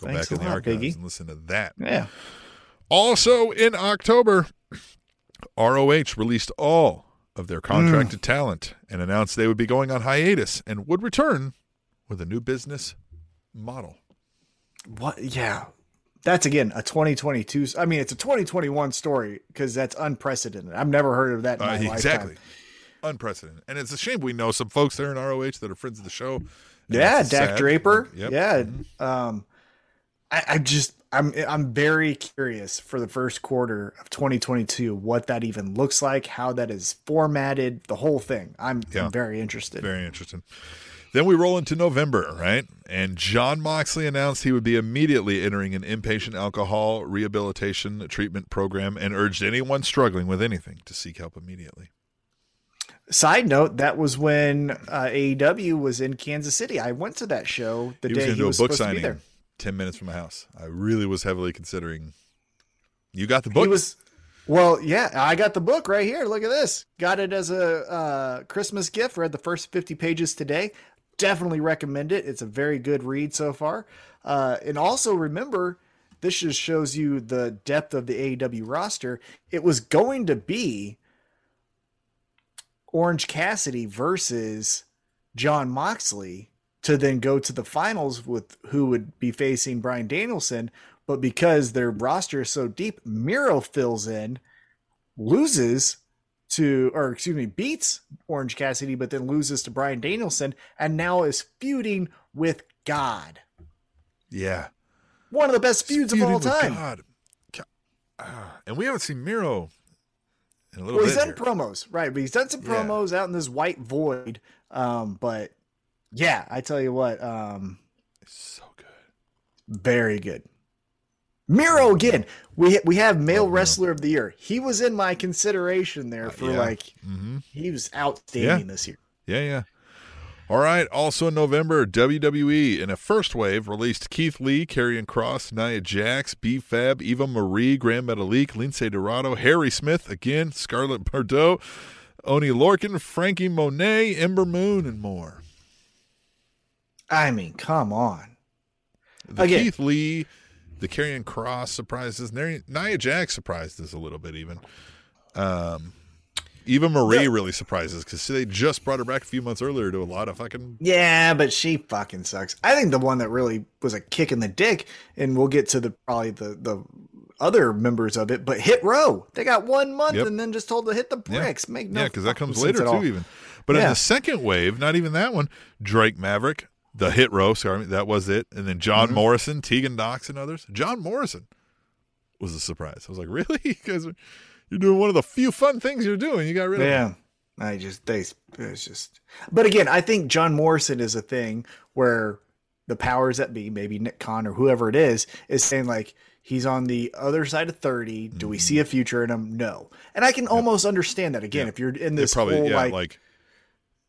Go Thanks back in the lot, archives E. and listen to that. Yeah. Also in October, ROH released all of their contracted Mm. talent and announced they would be going on hiatus and would return with a new business model. What? Yeah. That's again a 2022. I mean, it's a 2021 story because that's unprecedented. I've never heard of that in Uh, my exactly. lifetime. Unprecedented. And it's a shame we know some folks there in ROH that are friends of the show. Yeah, Dak. Draper. Yep. Yeah. Um, I, I just I'm I'm very curious for the first quarter of 2022 what that even looks like, how that is formatted, the whole thing. I'm, Yeah. I'm very interested. Very interesting. Then we roll into November, right? And Jon Moxley announced he would be immediately entering an inpatient alcohol rehabilitation treatment program and urged anyone struggling with anything to seek help immediately. Side note: That was when uh, AEW was in Kansas City. I went to that show the he day to he do a was book supposed to be signing there. 10 minutes from my house. I really was heavily considering. You got the book? He was. Well, yeah, I got the book right here. Look at this. Got it as a uh, Christmas gift. Read the first 50 pages today. Definitely recommend it. It's a very good read so far. Uh, and also remember, this just shows you the depth of the AEW roster. It was going to be Orange Cassidy versus Jon Moxley to then go to the finals with who would be facing Bryan Danielson. But because their roster is so deep, Miro fills in, loses to, or excuse me, beats Orange Cassidy, but then loses to Bryan Danielson, and now is feuding with God. yeah. One of the best feuds of all time. God. Ah, and we haven't seen Miro in a little Well, he's done here. promos, right? But he's done some Yeah. promos out in this white void. Um, but yeah, I tell you what, um, so good. very good. Miro again. We we have male wrestler of the year. He was in my consideration there for yeah. like hmm he was outstanding this year. Yeah, yeah. All right. Also in November, WWE in a first wave released Keith Lee, Karrion Kross, Nia Jax, B Fab, Eva Marie, Grand Metalik, Lince Dorado, Harry Smith, again, Scarlett Bordeaux, Oni Lorcan, Frankie Monet, Ember Moon, and more. I mean, come on. The Again. Keith Lee, the Karrion Kross surprises. Nia Nia Jax surprised us a little bit, even. Um, Eva Marie The- really surprises because they just brought her back a few months earlier to a lot of fucking Yeah, but she fucking sucks. I think the one that really was a kick in the dick, and we'll get to the probably the the other members of it, but Hit Row. They got one month Yep. and then just told to hit the Yeah. bricks. Make no yeah, because that comes later too, all. even. But in the second wave, not even that one, Drake Maverick, the hit row, sorry, that was it, and then John Mm-hmm. Morrison, Tegan Knox, and others. John Morrison was a surprise. I was like, really? You guys are you're doing one of the few fun things you're doing. You got rid of. Yeah, I just they it's just. But again, I think John Morrison is a thing where the powers that be, maybe Nick Khan or whoever it is, is saying like he's on the other side of thirty. Do we Mm-hmm. see a future in him? No, and I can almost understand that. Again, if you're in They this probably whole yeah, like, like,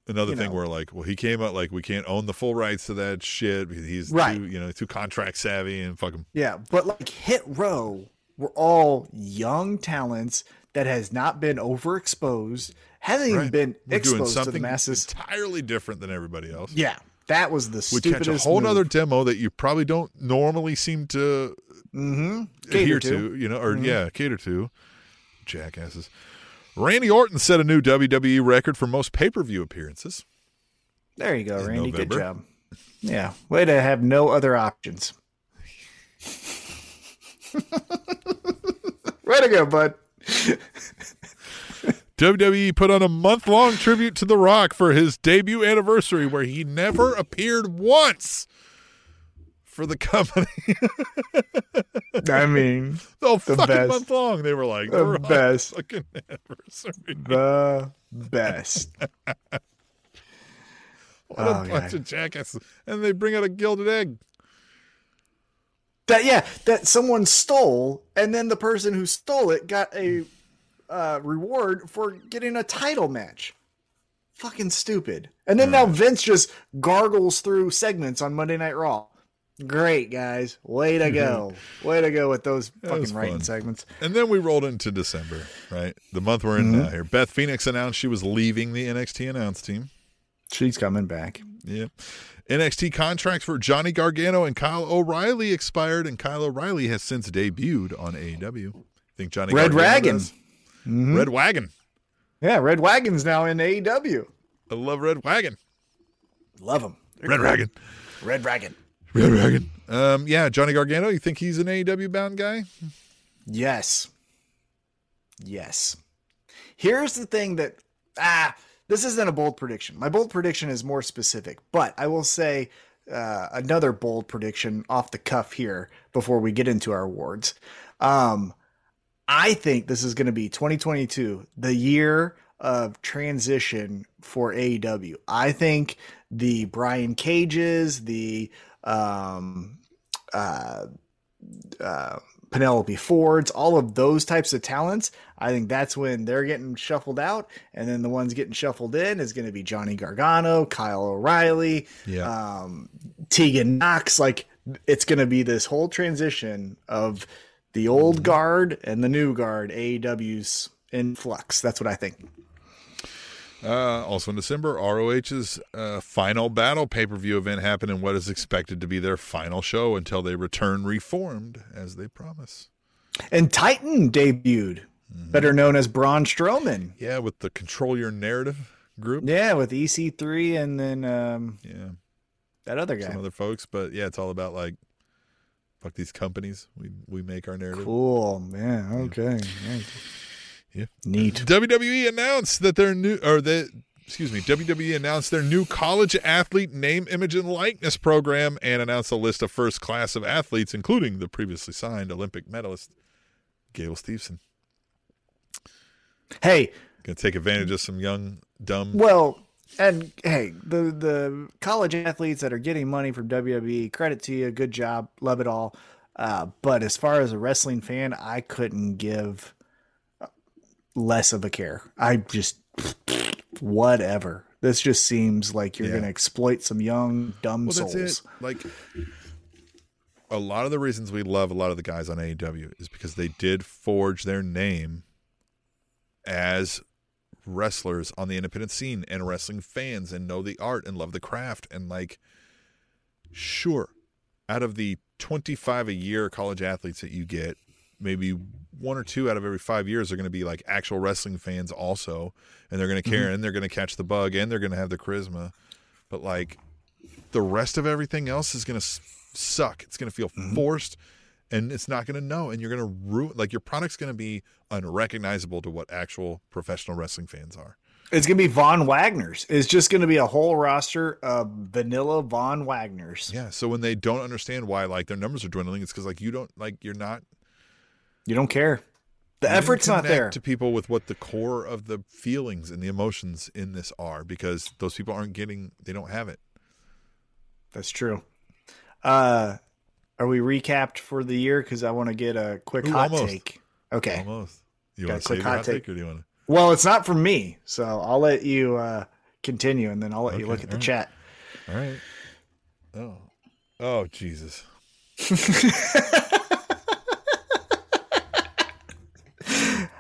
another you thing know. where like, well, he came out like we can't own the full rights to that shit. He's Right. too, you know, too contract savvy and fuck him. Yeah, but like Hit Row were all young talents that has not been overexposed, hasn't even been We're doing exposed to the something masses. entirely different than everybody else. Yeah, that was the Would catch a whole move. other demo that you probably don't normally seem to Mhm. adhere to. to. you know, or Mhm. yeah, cater to. Jackasses. Randy Orton set a new WWE record for most pay per view appearances. There you go, Randy. Good job. Yeah, way to have no other options. way to go, bud. WWE put on a month long tribute to The Rock for his debut anniversary, where he never appeared once for the company. I mean, the The fucking best. month long. They were like, The best. fucking anniversary. the best. What a Oh, bunch God. of jackasses. And they bring out a gilded egg. That yeah, that someone stole, and then the person who stole it got a uh, reward for getting a title match. Fucking stupid. And then now Vince just gargles through segments on Monday Night Raw. Great guys, way to go, way to go with those fucking writing fun. segments. And then we rolled into December, right? The month we're in Mm-hmm. now here. Beth Phoenix announced she was leaving the NXT announce team. She's coming back. Yeah. NXT contracts for Johnny Gargano and Kyle O'Reilly expired, and Kyle O'Reilly has since debuted on AEW. I Think Johnny Red Gargano Wagon. does? Red Wagon. Yeah, Red Wagon's now in AEW. I love Red Wagon. Love him. Red Wagon. Red Wagon. Red Wagon. Um, yeah, Johnny Gargano. You think he's an AEW bound guy? Yes. Yes. Here's the thing that ah, this isn't a bold prediction. My bold prediction is more specific, but I will say uh, another bold prediction off the cuff here before we get into our awards. Um, I think this is going to be 2022, the year of transition for AEW. I think the Brian Cages, the um, uh, uh, Penelope Fords, all of those types of talents. I think that's when they're getting shuffled out, and then the ones getting shuffled in is going to be Johnny Gargano, Kyle O'Reilly, Yeah. um, Tegan Nox. Like it's going to be this whole transition of the old guard and the new guard. AEW's in flux. That's what I think. Uh, also in December, ROH's uh, final battle pay per view event happened in what is expected to be their final show until they return reformed, as they promise. And Titan debuted, better known as Braun Strowman. Yeah, with the Control Your Narrative group. Yeah, with EC3 and then um, Yeah, that other guy. some other folks, but yeah, it's all about like fuck these companies. We we make our narrative. Cool, man. Okay. Nice. Yeah. Neat. WWE announced that their new or the excuse me, WWE announced their new college athlete name, image, and likeness program and announced a list of first class of athletes, including the previously signed Olympic medalist Gable Steveson. Hey, Gonna take advantage of some young, dumb well, and hey, the the college athletes that are getting money from WWE, credit to you, good job, love it all. Uh, but as far as a wrestling fan, I couldn't give less of a care. I just whatever. This just seems like you're Yeah. going to exploit some young dumb Well, souls. Like a lot of the reasons we love a lot of the guys on AEW is because they did forge their name as wrestlers on the independent scene and wrestling fans and know the art and love the craft and like sure out of the 25 a year college athletes that you get maybe one or two out of every five years are going to be like actual wrestling fans also and they're going to mm-hmm. care and they're going to catch the bug and they're going to have the charisma. But like the rest of everything else is going to suck. It's going to feel mm-hmm. forced and it's not going to know and you're going to ruin like your product's going to be unrecognizable to what actual professional wrestling fans are. It's going to be Von Wagner's. It's just going to be a whole roster of vanilla Von Wagner's. yeah so when they don't understand why like their numbers are dwindling it's because like you don't like you're not You don't care. The you effort's not there. to people with what the core of the feelings and the emotions in this are because those people aren't getting they don't have it That's true. Uh, are we recapped for the year? Because I want to get a quick Ooh, hot almost. take. Okay. almost you want to quick hot take. take or do you want to Well, it's not from me, so I'll let you uh, continue, and then I'll let you look at the right. chat. all right oh oh jesus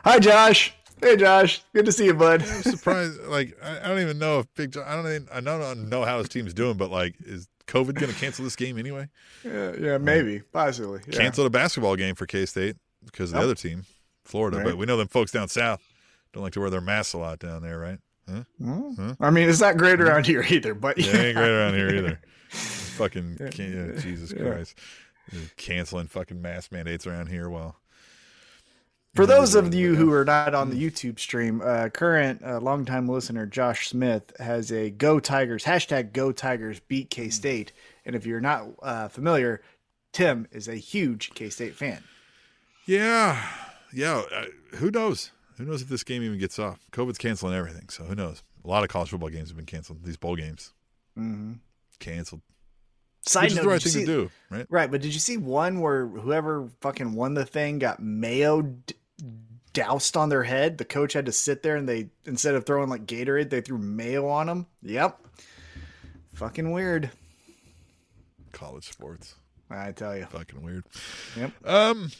Hi, Josh. Hey, Josh. Good to see you, bud. I'm surprised. Like I, I don't even know if Big John. I don't. Even, I don't know how his team's doing, but like, is COVID going to cancel this game anyway? yeah, yeah, maybe, possibly. Yeah. Cancel the basketball game for K State because of the Yep. other team, Florida. Right. But we know them folks down south don't like to wear their masks a lot down there, right? Huh? Mm. I mean, it's not great around here either, but Yeah, it ain't great around here either. fucking yeah, Jesus. Christ, canceling fucking mask mandates around here. Well, For those of you who are not on the YouTube stream, uh, current uh, longtime listener Josh Smith has a Go Tigers hashtag Go Tigers beat K State, and if you're not uh, familiar, Tim is a huge K State fan. yeah, yeah. Uh, who knows? Who knows if this game even gets off? COVID's canceling everything, so who knows? A lot of college football games have been canceled. These bowl games Mm-hmm. canceled. Side Which is note, the right thing see, to do, right? right? But did you see one where whoever fucking won the thing got mayo d- doused on their head? The coach had to sit there, and they instead of throwing like Gatorade, they threw mayo on them. Yep, fucking weird. College sports. I tell you. Fucking weird. Yep. Um,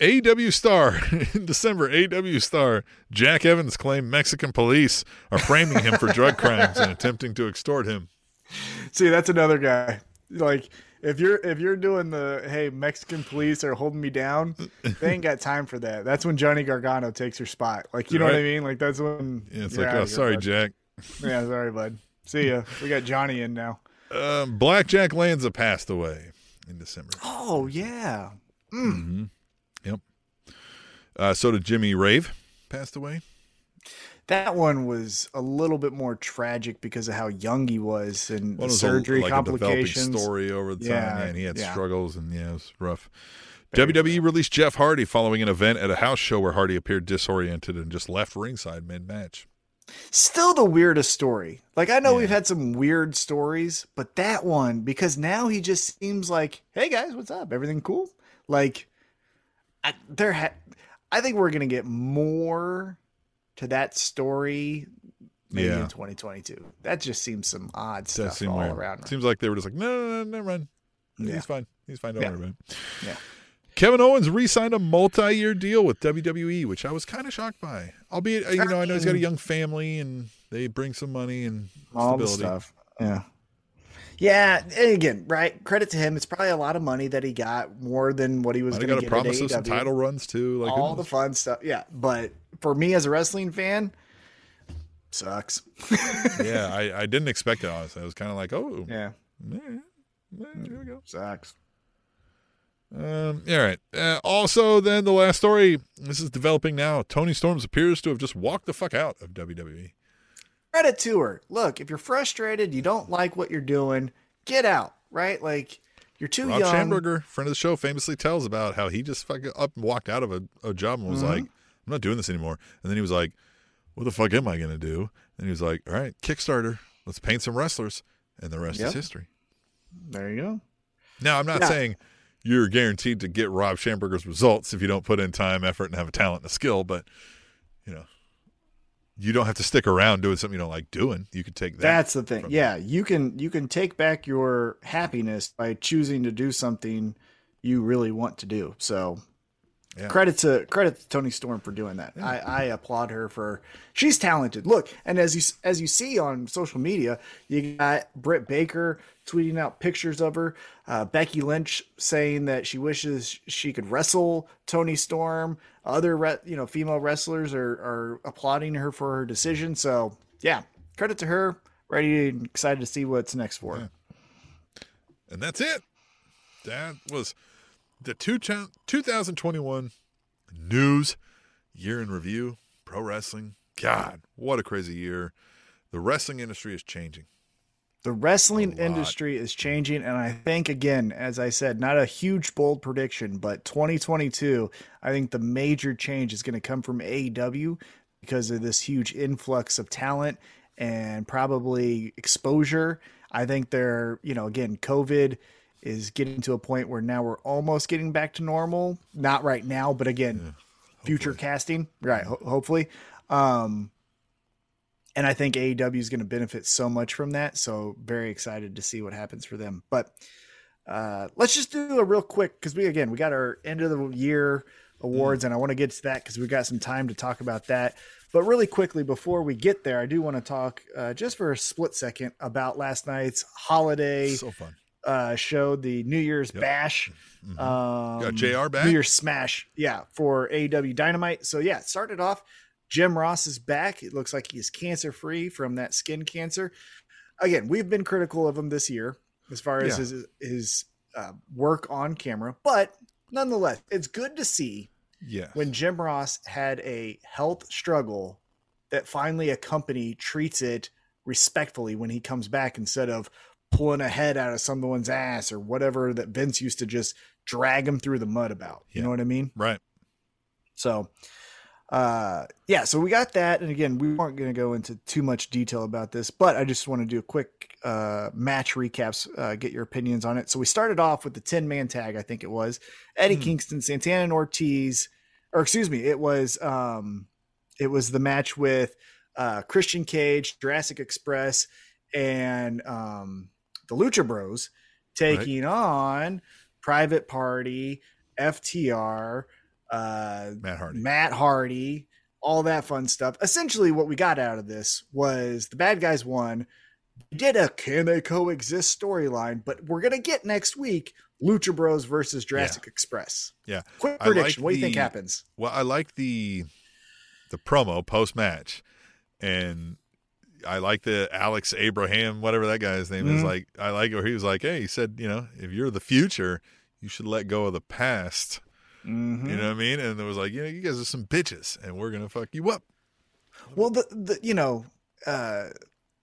AEW Star in December. AEW Star Jack Evans claimed Mexican police are framing him for drug crimes and attempting to extort him. See, that's another guy. Like if you're if you're doing the hey Mexican police are holding me down, they ain't got time for that. That's when Johnny Gargano takes your spot. Like you know what I mean? Like that's when. Yeah, it's like, oh, sorry, bud. Jack. Yeah, sorry, bud. See ya. We got Johnny in now. Um, Blackjack Lanza passed away in December. Oh yeah. mm-hmm Yep. Uh, so did Jimmy Rave. Passed away. That one was a little bit more tragic because of how young he was and Well, was surgery a, like complications. story over the time, Yeah, and he had yeah. struggles, and yeah, it was rough. Very WWE released Jeff Hardy following an event at a house show where Hardy appeared disoriented and just left ringside mid-match. Still the weirdest story. Like I know Yeah. we've had some weird stories, but that one because now he just seems like, "Hey guys, what's up? Everything cool?" Like I, there ha- I think we're going to get more to that story maybe Yeah. in 2022. That just seems some odd stuff all weird. around. Seems like they were just like, no, no, no, never mind. Yeah. He's fine. He's fine. Don't Yeah. worry about it. Yeah. Kevin Owens re-signed a multi-year deal with WWE, which I was kind of shocked by. Albeit, uh, you know, I know he's got a young family and they bring some money and all the stuff. Yeah. Yeah, and again, right? Credit to him. It's probably a lot of money that he got, more than what he was going to got a get at promise of some title runs too. Like all the fun stuff. Yeah, but for me as a wrestling fan, sucks. yeah, I, I didn't expect it. Honestly, I was kind of like, oh, yeah, yeah, yeah, here we go. sucks. Um, all right. Uh, also, then the last story. This is developing now. Toni Storms appears to have just walked the fuck out of. WWE. Credit to her. Look, if you're frustrated, you don't like what you're doing, get out. Right? Like you're too Rob young. Schamberger, friend of the show, famously tells about how he just fucking up and walked out of a, a job and was Mm-hmm. like, "I'm not doing this anymore." And then he was like, "What the fuck am I gonna do?" And he was like, "All right, Kickstarter. Let's paint some wrestlers." And the rest Yep. is history. There you go. Now, I'm not Yeah. saying you're guaranteed to get Rob Schamberger's results if you don't put in time, effort, and have a talent and a skill, but you know, you don't have to stick around doing something you don't like doing. You could take that. That's the thing. Yeah, you can you can take back your happiness by choosing to do something you really want to do. So Yeah. credit to credit to Toni Storm for doing that. I, I applaud her for she's talented. Look, and as you as you see on social media, you got Britt Baker tweeting out pictures of her. Uh, Becky Lynch saying that she wishes she could wrestle Toni Storm. Other re- you know female wrestlers are are applauding her for her decision. So yeah, credit to her. Ready and excited to see what's next for her. And that's it. That was the two, 2021 news year in review. Pro wrestling. God, what a crazy year. The wrestling industry is changing. The wrestling industry is changing, and I think again, as I said, not a huge bold prediction, but 2022, I think the major change is going to come from AEW because of this huge influx of talent and probably exposure. I think they're, you know, again, COVID is getting to a point where now we're almost getting back to normal. Not right now, but again, future casting, right? Ho- hopefully. Um, and I think AEW is going to benefit so much from that. So very excited to see what happens for them. But uh, let's just do a real quick because we again we got our end of the year awards, and I want to get to that because we got some time to talk about that. But really quickly before we get there, I do want to talk uh, just for a split second about last night's holiday So fun. Uh, show, the New Year's Yep. Bash. Um, Got JR back? New Year's Smash, yeah, for AEW Dynamite. So yeah, started off. Jim Ross is back. It looks like he's cancer free from that skin cancer. Again, we've been critical of him this year as far as Yeah. his his uh, work on camera, but nonetheless, it's good to see Yeah. when Jim Ross had a health struggle that finally a company treats it respectfully when he comes back instead of pulling a head out of someone's ass or whatever that Vince used to just drag him through the mud about. You Yeah. know what I mean? right. So, uh, yeah, so we got that. And again, we weren't going to go into too much detail about this, but I just want to do a quick uh, match recaps, uh, get your opinions on it. So we started off with the 10 man tag, I think it was Eddie Hmm. Kingston, Santana, and Ortiz, or excuse me, it was, um, it was the match with uh, Christian Cage, Jurassic Express, and um, the Lucha Bros. taking on Private Party, FTR, uh, Matt Hardy. Matt Hardy, all that fun stuff. Essentially, what we got out of this was the bad guys won. Did a can they coexist storyline, but we're gonna get next week Lucha Bros versus Jurassic Express. Yeah. Quick I like prediction. what do you think happens? Well, I like the the promo post match, and I like the Alex Abraham, whatever that guy's name is. Mhm. Like, I like where he was like, "Hey, he said, you know, if you're the future, you should let go of the past." Mhm. You know what I mean? And it was like, you know, you guys are some bitches, and we're gonna fuck you up. Well, the, the you know, uh,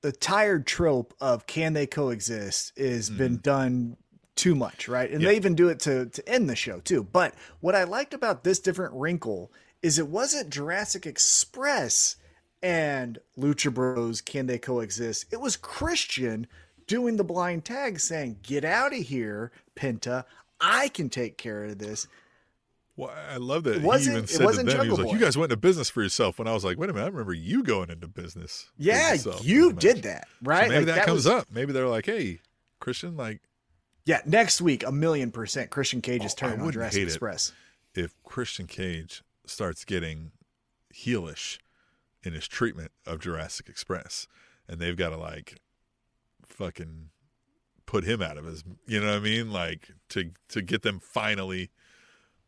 the tired trope of can they coexist is been done too much, right? And Yeah. they even do it to to end the show too. But what I liked about this different wrinkle is it wasn't Jurassic Express and Lucha Bros can they coexist? It was Christian doing the blind tag saying, "Get out of here, Penta. I can take care of this." Well, I love that It he wasn't- even it said to wasn't them, he was like, "You guys went into business for yourself." When I was like, "Wait a minute, I remember you going into business." Yeah, you did match." that, So right? maybe Like, that, comes was- up. Maybe they're like, "Hey, Christian, like, Yeah, next week, a million percent, Christian Cage is Oh, turning on hate it. Express. if Christian Cage starts getting heelish in his treatment of Jurassic Express, and they've got to like fucking put him out of his, you know what I mean? Like to to get them finally,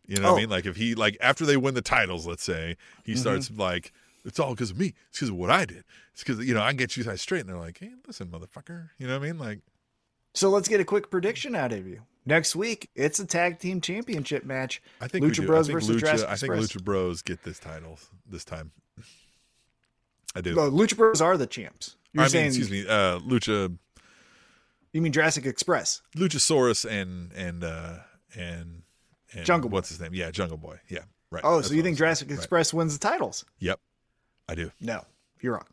you know what Oh. I mean? Like if he like after they win the titles, let's say he Mm-hmm. starts like. It's all because of me. It's because of what I did. It's because you know I can get you guys straight, and they're like, "Hey, listen, motherfucker." You know what I mean? Like, So let's get a quick prediction out of you. Next week, it's a tag team championship match. I think Lucha. Bros I think versus Lucha, Jurassic I think Express. Lucha Bros get this title this time. I do. Lucha Bros are the champs. You're I saying, mean, excuse me, uh, Lucha, you mean Jurassic Express? Luchasaurus, and and uh, and and Jungle Boy. What's his name? Yeah, Jungle Boy. Yeah, right. Oh, That's so you think Jurassic saying. Right. Express wins the titles? Yep, I do. No, you're wrong.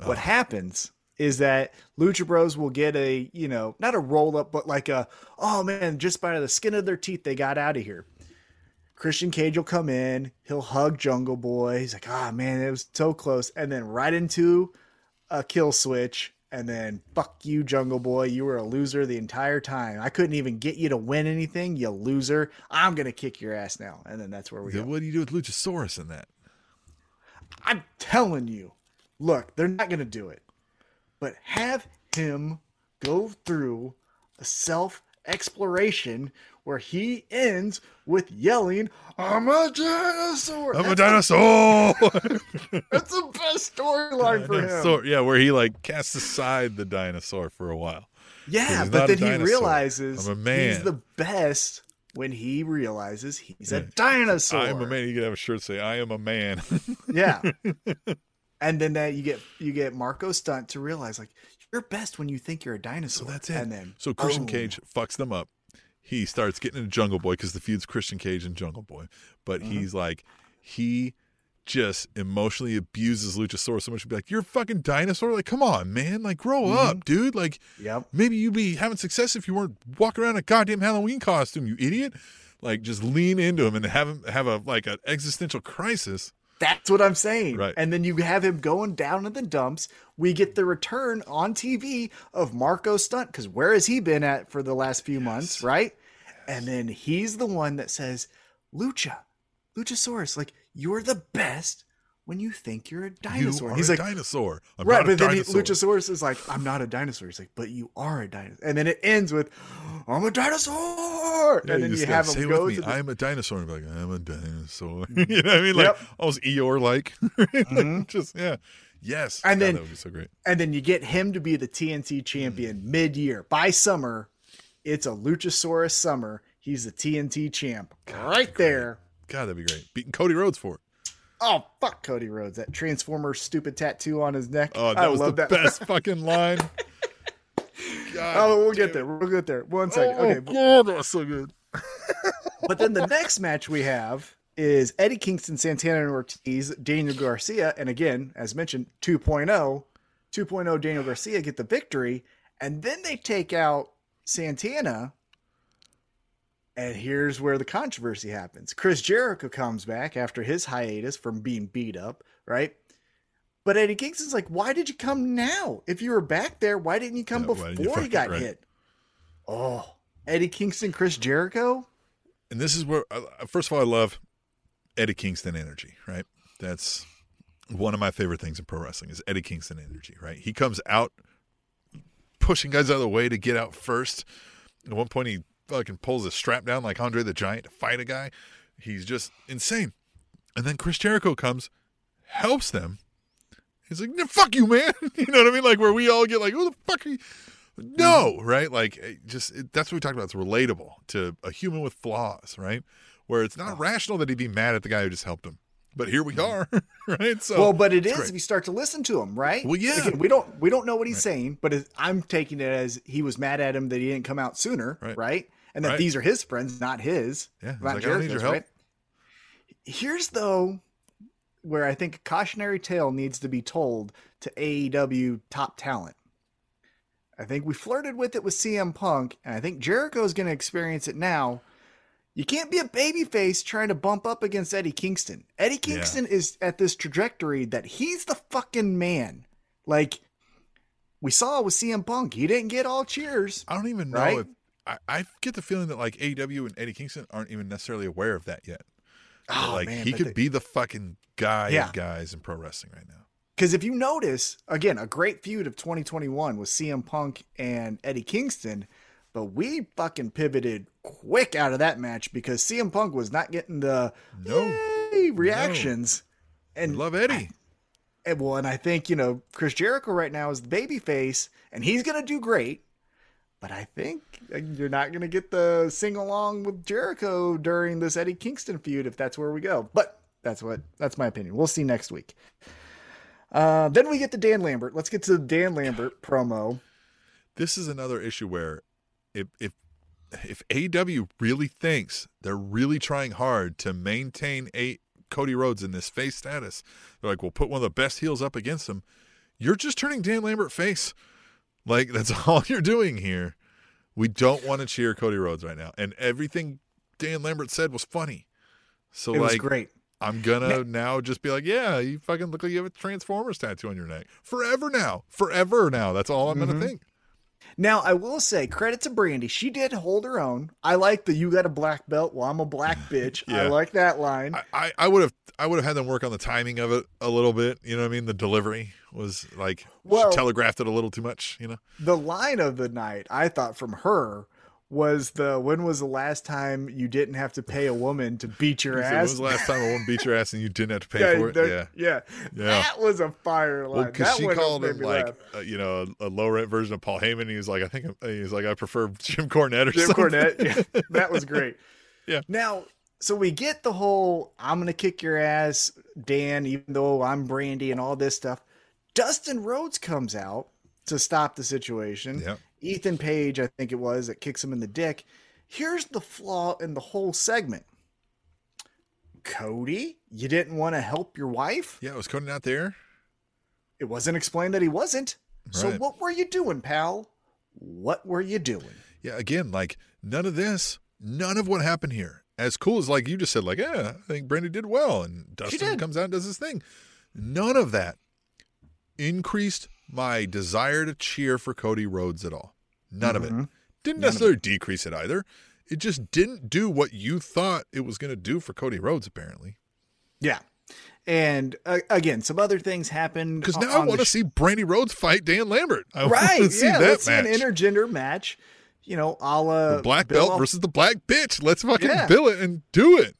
Oh. What happens is that Lucha Bros will get a, you know, not a roll up, but like a, oh man, just by the skin of their teeth, they got out of here. Christian Cage will come in, he'll hug Jungle Boy. He's like, ah man, it was so close. And then right into a kill switch. And then fuck you, Jungle Boy. You were a loser the entire time. I couldn't even get you to win anything, you loser. I'm gonna kick your ass now. And then that's where we Then go. What do you do with Luchasaurus in that? I'm telling you, look, they're not going to do it, but have him go through a self exploration where he ends with yelling, I'm a dinosaur. I'm a That's the- dinosaur. That's the best storyline for him. Yeah, where he like casts aside the dinosaur for a while. Yeah, but then he realizes I'm a he's the best when he realizes he's a dinosaur. I am a man. You could have a shirt say, "I am a man." Yeah. and then that you get you get Marco Stunt to realize like you're best when you think you're a dinosaur. So that's it. And then so Christian. Cage fucks them up. He starts getting into Jungle Boy because the feud's Christian Cage and Jungle Boy. But Mm-hmm. he's like, he just emotionally abuses Luchasaurus so much. He'd be like, "You're a fucking dinosaur! Like, come on, man! Like, grow Mm-hmm. up, dude! Like, Yep. maybe you'd be having success if you weren't walking around in a goddamn Halloween costume, you idiot!" Like, just lean into him and have him have a like an existential crisis. That's what I'm saying. Right. And then you have him going down in the dumps. We get the return on TV of Marco Stunt because where has he been at for the last few months, right? And then he's the one that says, Lucha, Luchasaurus, like you're the best when you think you're a dinosaur. You he's a like, dinosaur. I'm right, not a but then he. Luchasaurus is like, I'm not a dinosaur. He's like, but you are a dinosaur. And then it ends with, I'm a dinosaur. Yeah, and then you, just have him go to the I'm a dinosaur. And be like, I'm a dinosaur. you know what I mean? Like Yep. Mm-hmm. almost Eeyore like. Just yeah. Yes. And God, then- that would be so great. and then you get him to be the TNT champion mid-year. By summer, it's a Luchasaurus summer. He's the TNT champ right there. God, that'd be great. Beating Cody Rhodes for it. Oh fuck, Cody Rhodes! That Transformer stupid tattoo on his neck. Oh, that I was love the that. best fucking line. God, Oh, we'll get damn there. We'll get there. One second. it. Oh, Okay, God, that was so good. but then the next match we have is Eddie Kingston, Santana, and Ortiz, Daniel Garcia, and again, as mentioned, 2.0, 2.0 Daniel Garcia get the victory, and then they take out Santana. And here's where the controversy happens. Chris Jericho comes back after his hiatus from being beat up, right? But Eddie Kingston's like, why did you come now? If you were back there, why didn't you come Yeah, didn't you before you got right. hit? Oh, Eddie Kingston, Chris Jericho. And this is where, first of all, I love Eddie Kingston energy, right? That's one of my favorite things in pro wrestling is Eddie Kingston energy, right? He comes out pushing guys out of the way to get out first. At one point, he fucking pulls a strap down like Andre the Giant to fight a guy. He's just insane. And then Chris Jericho comes, helps them. He's like, "No, "Fuck you, man!" you know what I mean? Like where we all get like, "Who the fuck are you?" No, mm-hmm. right? Like it just it, that's what we talked about. It's relatable to a human with flaws, right? Where it's not rational that he'd be mad at the guy who just helped him. But here we mm-hmm. are, right? So well, but it's great. if you start to listen to him, right? Well, yeah. Again, we don't we don't know what he's saying, but I'm taking it as he was mad at him that he didn't come out sooner, Right. right? And that Right. these are his friends, not his. Yeah, not like, "I don't need your Jericho's, help." right? Here's though where I think a cautionary tale needs to be told to AEW top talent. I think we flirted with it with CM Punk, and I think Jericho's going to experience it now. You can't be a babyface trying to bump up against Eddie Kingston. Eddie Kingston is at this trajectory that he's the fucking man. Like we saw with CM Punk, he didn't get all cheers. I don't even know Right? if I, I get the feeling that like AEW and Eddie Kingston aren't even necessarily aware of that yet. Oh, like man, he could they- be the fucking guy Yeah. of guys in pro wrestling right now. Because if you notice, again, a great feud of 2021 was CM Punk and Eddie Kingston, but we fucking pivoted quick out of that match because CM Punk was not getting the No. reactions. And Love Eddie. And well, and I think you know Chris Jericho right now is the baby face, and he's gonna do great. But I think uh, you're not gonna get the sing along with Jericho during this Eddie Kingston feud if that's where we go. But that's what that's my opinion. We'll see next week. Uh, then we get to Dan Lambert. Let's get to the Dan Lambert promo. this is another issue where if if if AEW really thinks they're really trying hard to maintain a Cody Rhodes in this face status, they're like, we'll put one of the best heels up against him. You're just turning Dan Lambert face. Like that's all you're doing here. We don't want to cheer Cody Rhodes right now, and everything Dan Lambert said was funny. So It was like, great. I'm gonna now just be like, yeah, you fucking look like you have a Transformers tattoo on your neck forever now, forever now. That's all I'm Mm-hmm. gonna think. Now I will say credit to Brandi. She did hold her own. I like the "you got a black belt." Well, I'm a black bitch. I like that line. I- I, I would have I would have had them work on the timing of it a little bit. You know what I mean? The delivery was like Well- she telegraphed it a little too much. You know? the line of the night I thought from her was the when was the last time you didn't have to pay a woman to beat your said, when ass? was the last time a woman beat your ass and you didn't have to pay yeah, for it? that- Yeah. yeah, Yeah. That was a fire line. Well, because that she called him like uh, you know a, low rent version of Paul Heyman. He was like, I think he's like I prefer Jim Cornette or Jim something. Cornette. Yeah, that was great. Yeah. Now, so we get the whole "I'm gonna kick your ass, Dan," even though I'm Brandi and all this stuff. Dustin Rhodes comes out to stop the situation. Yep. Ethan Page, I think it was, that kicks him in the dick. Here's the flaw in the whole segment. Cody, you didn't want to help your wife? Yeah, it was Cody not there? It wasn't explained that he wasn't. So what were you doing, pal? What were you doing? Yeah, again, like none of this, none of what happened here. As cool as like you just said, like, yeah, I think Brandi did well, and Dustin comes out and does his thing. None of that increased my desire to cheer for Cody Rhodes at all. None of it. Didn't Mm-hmm. None of necessarily decrease it either. It just didn't do what you thought it was going to do for Cody Rhodes, apparently. Yeah. And uh, again, some other things happened. Because now I want to sh- see Brandi Rhodes fight Dan Lambert. I right. want to see yeah, that let's match. see an intergender match. You know, a la the black belt Al- versus the black bitch. Let's fucking Yeah. bill it and do it.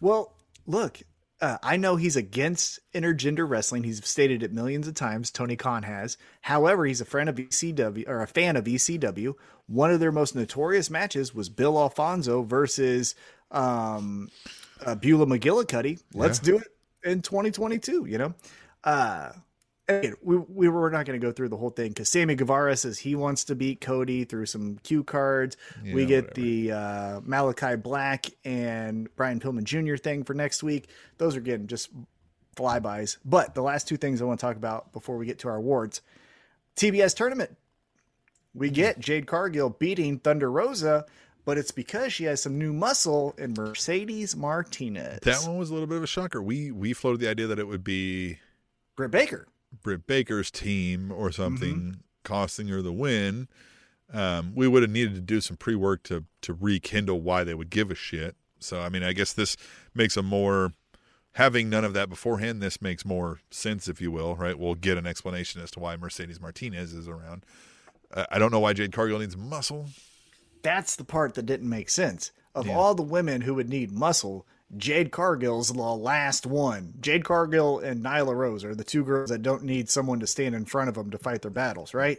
Well, look, uh, I know he's against intergender wrestling. He's stated it millions of times. Tony Khan has. However, he's a friend of ECW or a fan of ECW. One of their most notorious matches was Bill Alfonso versus um, uh, Beulah McGillicuddy. Let's do it in 2022. You know, uh, we we were not going to go through the whole thing because Sammy Guevara says he wants to beat Cody through some cue cards. we get whatever. the uh, Malakai Black and Brian Pillman Jr. thing for next week. Those are getting just flybys. But the last two things I want to talk about before we get to our awards TBS tournament. We get Jade Cargill beating Thunder Rosa, but it's because she has some new muscle in Mercedes Martinez. That one was a little bit of a shocker. We we floated the idea that it would be Britt Baker. Britt Baker's team or something Mm-hmm. costing her the win. Um, we would have needed to do some pre work to to rekindle why they would give a shit. So I mean, I guess this makes a more having none of that beforehand. This makes more sense, if you will, right? We'll get an explanation as to why Mercedes Martinez is around. Uh, I don't know why Jade Cargill needs muscle. That's the part that didn't make sense. Of Yeah. all the women who would need muscle, Jade Cargill's the last one. Jade Cargill and Nyla Rose are the two girls that don't need someone to stand in front of them to fight their battles, right?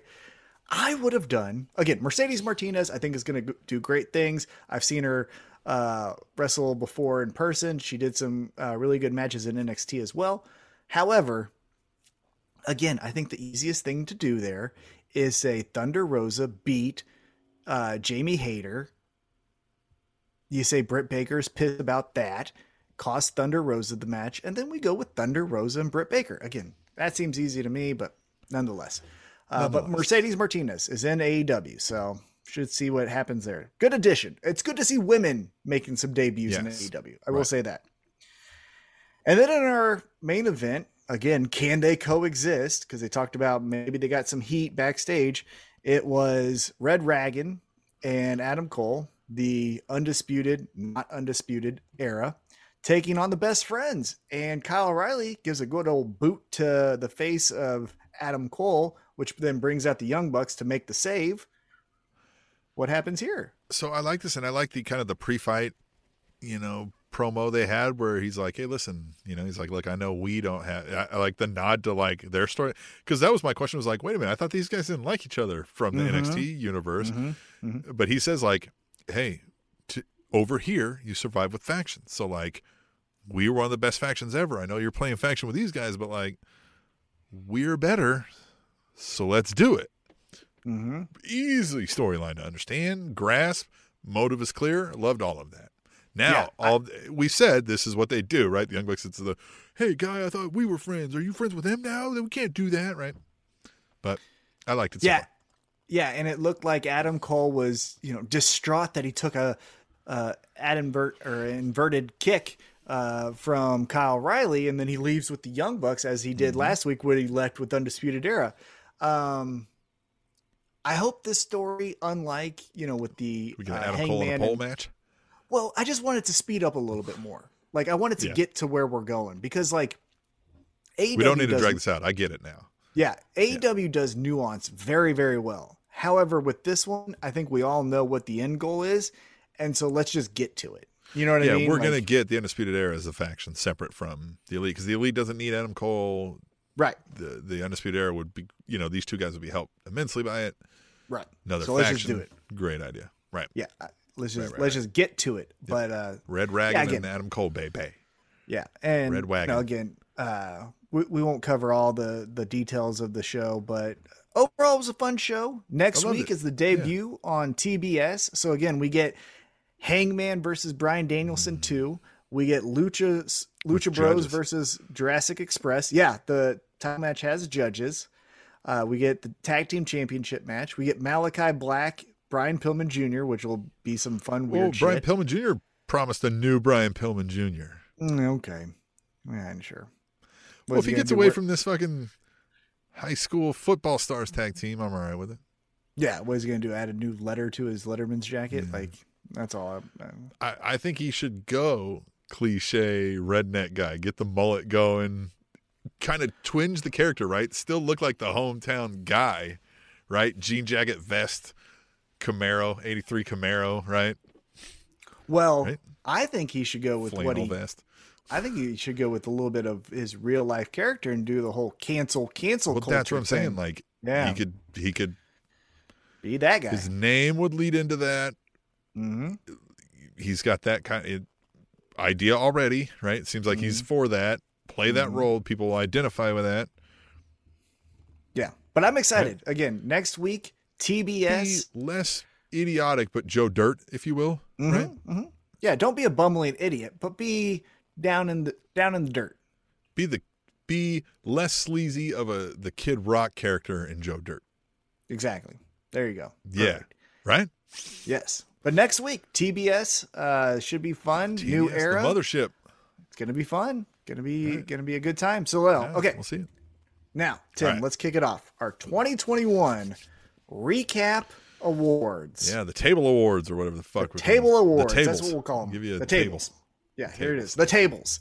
I would have done again. Mercedes Martinez, I think, is going to do great things. I've seen her uh, wrestle before in person. She did some uh, really good matches in NXT as well. However, again, I think the easiest thing to do there is say Thunder Rosa beat uh, Jamie Hayter. You say Britt Baker's pissed about that, cost Thunder Rosa the match, and then we go with Thunder Rosa and Britt Baker. Again, that seems easy to me, but nonetheless. Uh, but Mercedes Martinez is in AEW, so should see what happens there. Good addition. It's good to see women making some debuts in AEW. I will Right. say that. And then in our main event, again, can they coexist? Because they talked about maybe they got some heat backstage. It was Red Dragon and Adam Cole, the undisputed, not undisputed era, taking on the best friends. And Kyle O'Reilly gives a good old boot to the face of Adam Cole, which then brings out the Young Bucks to make the save. What happens here? So I like this, and I like the kind of the pre-fight, you know, promo they had where he's like, "Hey, listen, you know," he's like, "Look, I know we don't have." I, I like the nod to like their story because that was my question. Was like, "Wait a minute, I thought these guys didn't like each other from the Mhm. NXT universe," Mhm. but he says like, "Hey, to, over here you survive with factions, so like." We were one of the best factions ever. I know you're playing faction with these guys, but like, we're better. So let's do it Mm-hmm. easily storyline to understand, grasp, motive is clear. Loved all of that. Now, Yeah, I- all we said, this is what they do, right? The Young Bucks, it's the, hey, guy, I thought we were friends. Are you friends with him now? We can't do that, right? But I liked it. so Yeah. far. Yeah, and it looked like Adam Cole was, you know, distraught that he took a uh, advert or inverted kick uh, from Kyle O'Reilly, and then he leaves with the Young Bucks as he Mm-hmm. did last week when he left with Undisputed Era. Um, I hope this story, unlike you know, with the we an uh, Adam Cole in a pole and- match. well, I just wanted to speed up a little bit more. Like I wanted to Yeah. get to where we're going because like AEW We don't need to drag this out. I get it now. yeah, AEW does nuance very, very well. However, with this one, I think we all know what the end goal is, and so let's just get to it. You know what yeah, I mean? Yeah, we're going to get the Undisputed Era as a faction separate from the Elite because the Elite doesn't need Adam Cole. right, The the Undisputed Era would be, you know, these two guys would be helped immensely by it. right. Another so let's faction. just do it. Great idea. Right. Yeah, let's just right, let's right. just get to it. But uh, Red Dragon again- and Adam Cole, baby. yeah, and Red Wagon. Now again, uh, we we won't cover all the the details of the show, but overall, it was a fun show. Next week it. is the debut on TBS. So again, we get Hangman versus Bryan Danielson two. We get Lucha Lucha Mm. With Bros judges. versus Jurassic Express. Yeah, the title match has judges. Uh, we get the tag team championship match. We get Malakai Black, Brian Pillman Jr., which will be some fun weird Oh, Brian shit. Pillman Jr. promised a new Brian Pillman Jr. Mm, okay, yeah, I'm sure. Well, if he gonna gets away What- from this fucking high school football stars tag team, I'm all right with it. Yeah, what is he gonna do? Add a new letter to his Letterman's jacket? Yeah. Like that's all. I, I- uh, I, I think he should go cliche redneck guy, get the mullet going, kind of twinge the character, right? Still look like the hometown guy, right? Jean jacket, vest, Camaro, 83 Camaro, right? well, Right. I think he should go with what Flannel he. vest. I think he should go with a little bit of his real life character and do the whole cancel cancel Well, that's what I'm saying. Like, yeah, he could, he could, be that guy. his name would lead into that. hmm he's got that kind of idea already, right? It seems like Mm-hmm. he's for that. Play that role. People will identify with that. Yeah, but I'm excited. Again, next week TBS. Be less idiotic, but Joe Dirt, if you will, right? mhm. Yeah, don't be a bumbling idiot, but be down in the down in the dirt. Be the be less sleazy of a the Kid Rock character in Joe Dirt. Exactly. There you go. Yeah. Right? Yes. But next week, TBS uh, should be fun. New era. The mothership. It's gonna be fun. Gonna be gonna be a good time. So well, Yeah, okay. We'll see it. Now, Tim, right. let's kick it off. Our 2021 recap awards. Yeah, the table awards or whatever the fuck. we're Table awards. The tables. That's tables. what we'll call them. Give you the table. Yeah, here it is. The tables.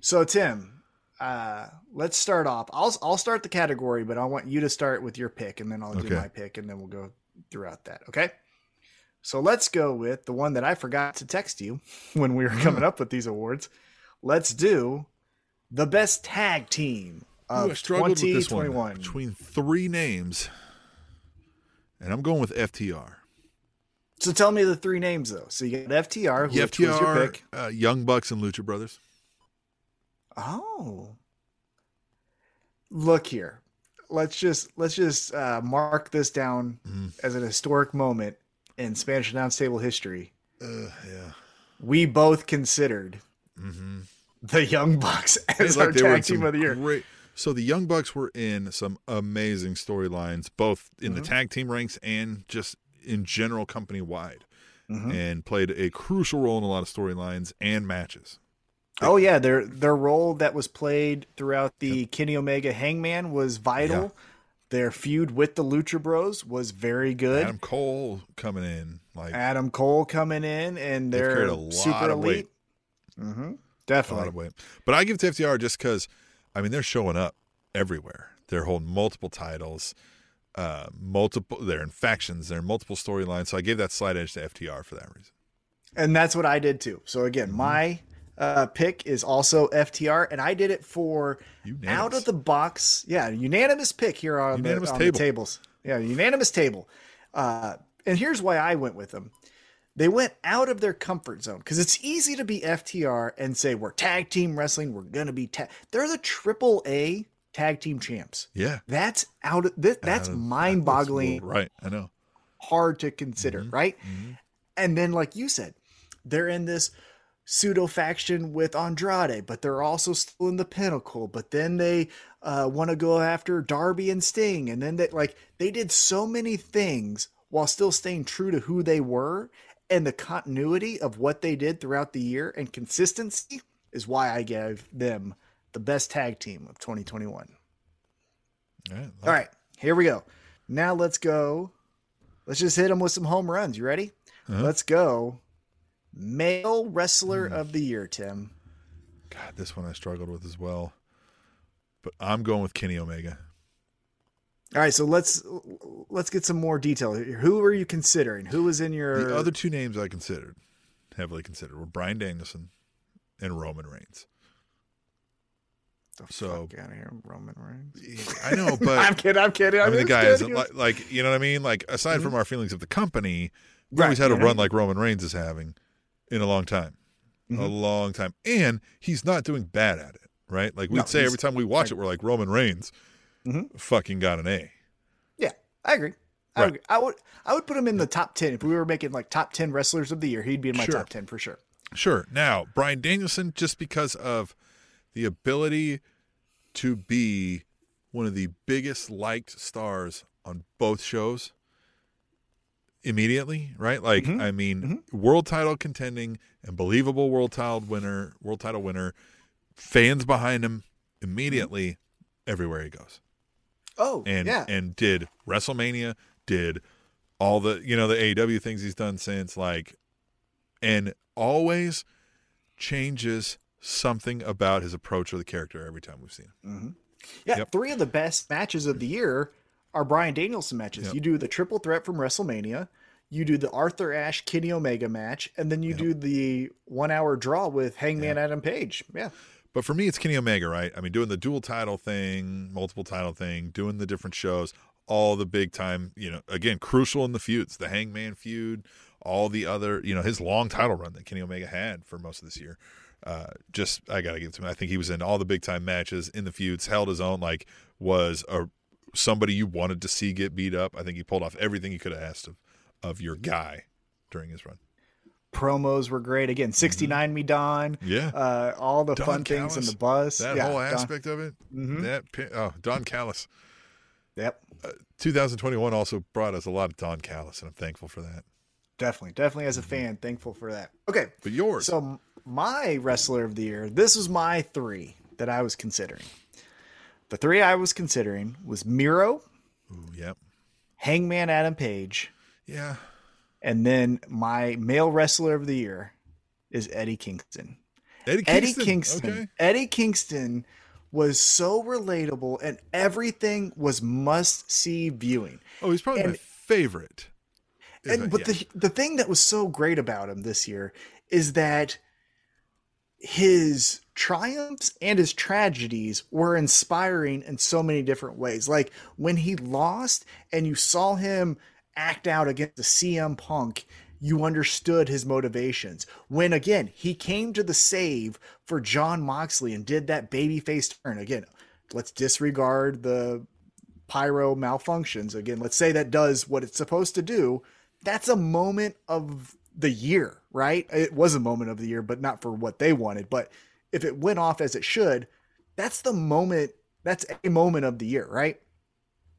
So Tim, uh, let's start off. I'll I'll start the category, but I want you to start with your pick, and then I'll do my pick, and then we'll go throughout that. Okay. So let's go with the one that I forgot to text you when we were coming Hmm. up with these awards. Let's do the best tag team Ooh, of I struggled with this one 2021. between three names, and I'm going with FTR. So tell me the three names though. So you got FTR, which was your pick. uh, Young Bucks, and Lucha Brothers. Oh. Look here. Let's just let's just uh, mark this down Mhm. as an historic moment in Spanish announce table history. Uh, yeah. We both considered Mm-hmm. the Young Bucks as our look, they were in tag team of the year. Great, so the Young Bucks were in some amazing storylines, both in the Mm-hmm. tag team ranks and just in general company wide, Mhm. and played a crucial role in a lot of storylines and matches. Oh yeah, their their role that was played throughout the Kenny Omega Hangman was vital. Yeah. Their feud with the Lucha Bros was very good. Adam Cole coming in, like Adam Cole coming in and they're carried a lot super of weight. elite. Mm-hmm. a lot Definitely. of weight. But I give it to FTR just because, I mean, they're showing up everywhere. They're holding multiple titles, uh, multiple. They're in factions. They're in multiple storylines. So I gave that slight edge to FTR for that reason. And that's what I did too. So again, Mm-hmm. my uh, pick is also FTR, and I did it for Unanimous. out of the box. Yeah, unanimous pick here on, Unanimous the, on the tables. Yeah, unanimous table. Uh, and here's why I went with them. They went out of their comfort zone because it's easy to be FTR and say we're tag team wrestling. We're gonna be tag. They're the triple A tag team champs. Yeah, That's out of this. That's Out of- mind boggling that's right. I know. hard to consider, Mm-hmm. right? And then, like you said, they're in this pseudo faction with Andrade, but they're also still in the pinnacle. But then they uh, want to go after Darby and Sting, and then they like they did so many things while still staying true to who they were and the continuity of what they did throughout the year and consistency is why I gave them the best tag team of 2021. All right. All right, here we go. Now let's go. Let's just hit them with some home runs. You ready? Uh-huh. Let's go. Male wrestler Hmm. of the year, Tim. God, this one I struggled with as well. But I'm going with Kenny Omega. All right, so let's let's get some more detail here. Who are you considering? Who was in your The other two names I considered, heavily considered, were Bryan Danielson and Roman Reigns. The so- fuck out of here, Roman Reigns. I know, but I'm kidding. I'm kidding. I mean, the guy isn't like, like, you know what I mean? Like, aside from our feelings of the company, we Right, always had a run like Roman Reigns is having in a long time. A Mhm. long time. And he's not doing bad at it, right? Like, we'd No, say every time we watch it, we're like, Roman Reigns Mhm. fucking got an A. Yeah, I agree. I Right. agree. I would I would put him in the top ten if we were making like top ten wrestlers of the year. He'd be in my Sure. top ten for sure. Sure. Now, Brian Danielson, just because of the ability to be one of the biggest liked stars on both shows immediately, right? Like, Mhm. I mean, world title contending and believable world title winner, world title winner, fans behind him immediately everywhere he goes. Oh, And yeah. and did WrestleMania, did all the you know the AEW things he's done since like and always changes something about his approach or the character every time we've seen him. Mm-hmm. Yeah, Yep. three of the best matches of the year are Bryan Danielson matches. Yep. You do the triple threat from WrestleMania, you do the Arthur Ashe Kenny Omega match, and then you do the one hour draw with Hangman Adam Page. Yeah. But for me, it's Kenny Omega, right? I mean, doing the dual title thing, multiple title thing, doing the different shows, all the big time, you know, again, crucial in the feuds, the Hangman feud, all the other, you know, his long title run that Kenny Omega had for most of this year. Uh, just, I got to give it to him. I think he was in all the big time matches in the feuds, held his own, like, was a somebody you wanted to see get beat up. I think he pulled off everything he could have asked of, of your guy during his run. Promos were great. Again, 69 Me Don. Yeah. Uh, all the Don fun things in the bus. that Yeah, whole Don- aspect of it, Mhm. that, oh, Don Callis. Yep. 2021 also brought us a lot of Don Callis, and I'm thankful for that. Definitely. Definitely as a mm-hmm. fan, thankful for that. Okay. But yours, So my wrestler of the year, this was my three that I was considering. The three I was considering was Miro, Ooh, yep, Hangman Adam Page, Yeah. And then my male wrestler of the year is Eddie Kingston. Eddie Kingston. Eddie Kingston. Okay. Eddie Kingston was so relatable and everything was must see viewing. Oh, he's probably my favorite. And but yeah. the the thing that was so great about him this year is that his triumphs and his tragedies were inspiring in so many different ways. Like when he lost and you saw him act out against the CM Punk, you understood his motivations. When again, he came to the save for Jon Moxley and did that baby babyface turn. Again, let's disregard the pyro malfunctions. Again, let's say that does what it's supposed to do. That's a moment of the year, right? It was a moment of the year, but not for what they wanted. But if it went off as it should, that's the moment, that's a moment of the year, right?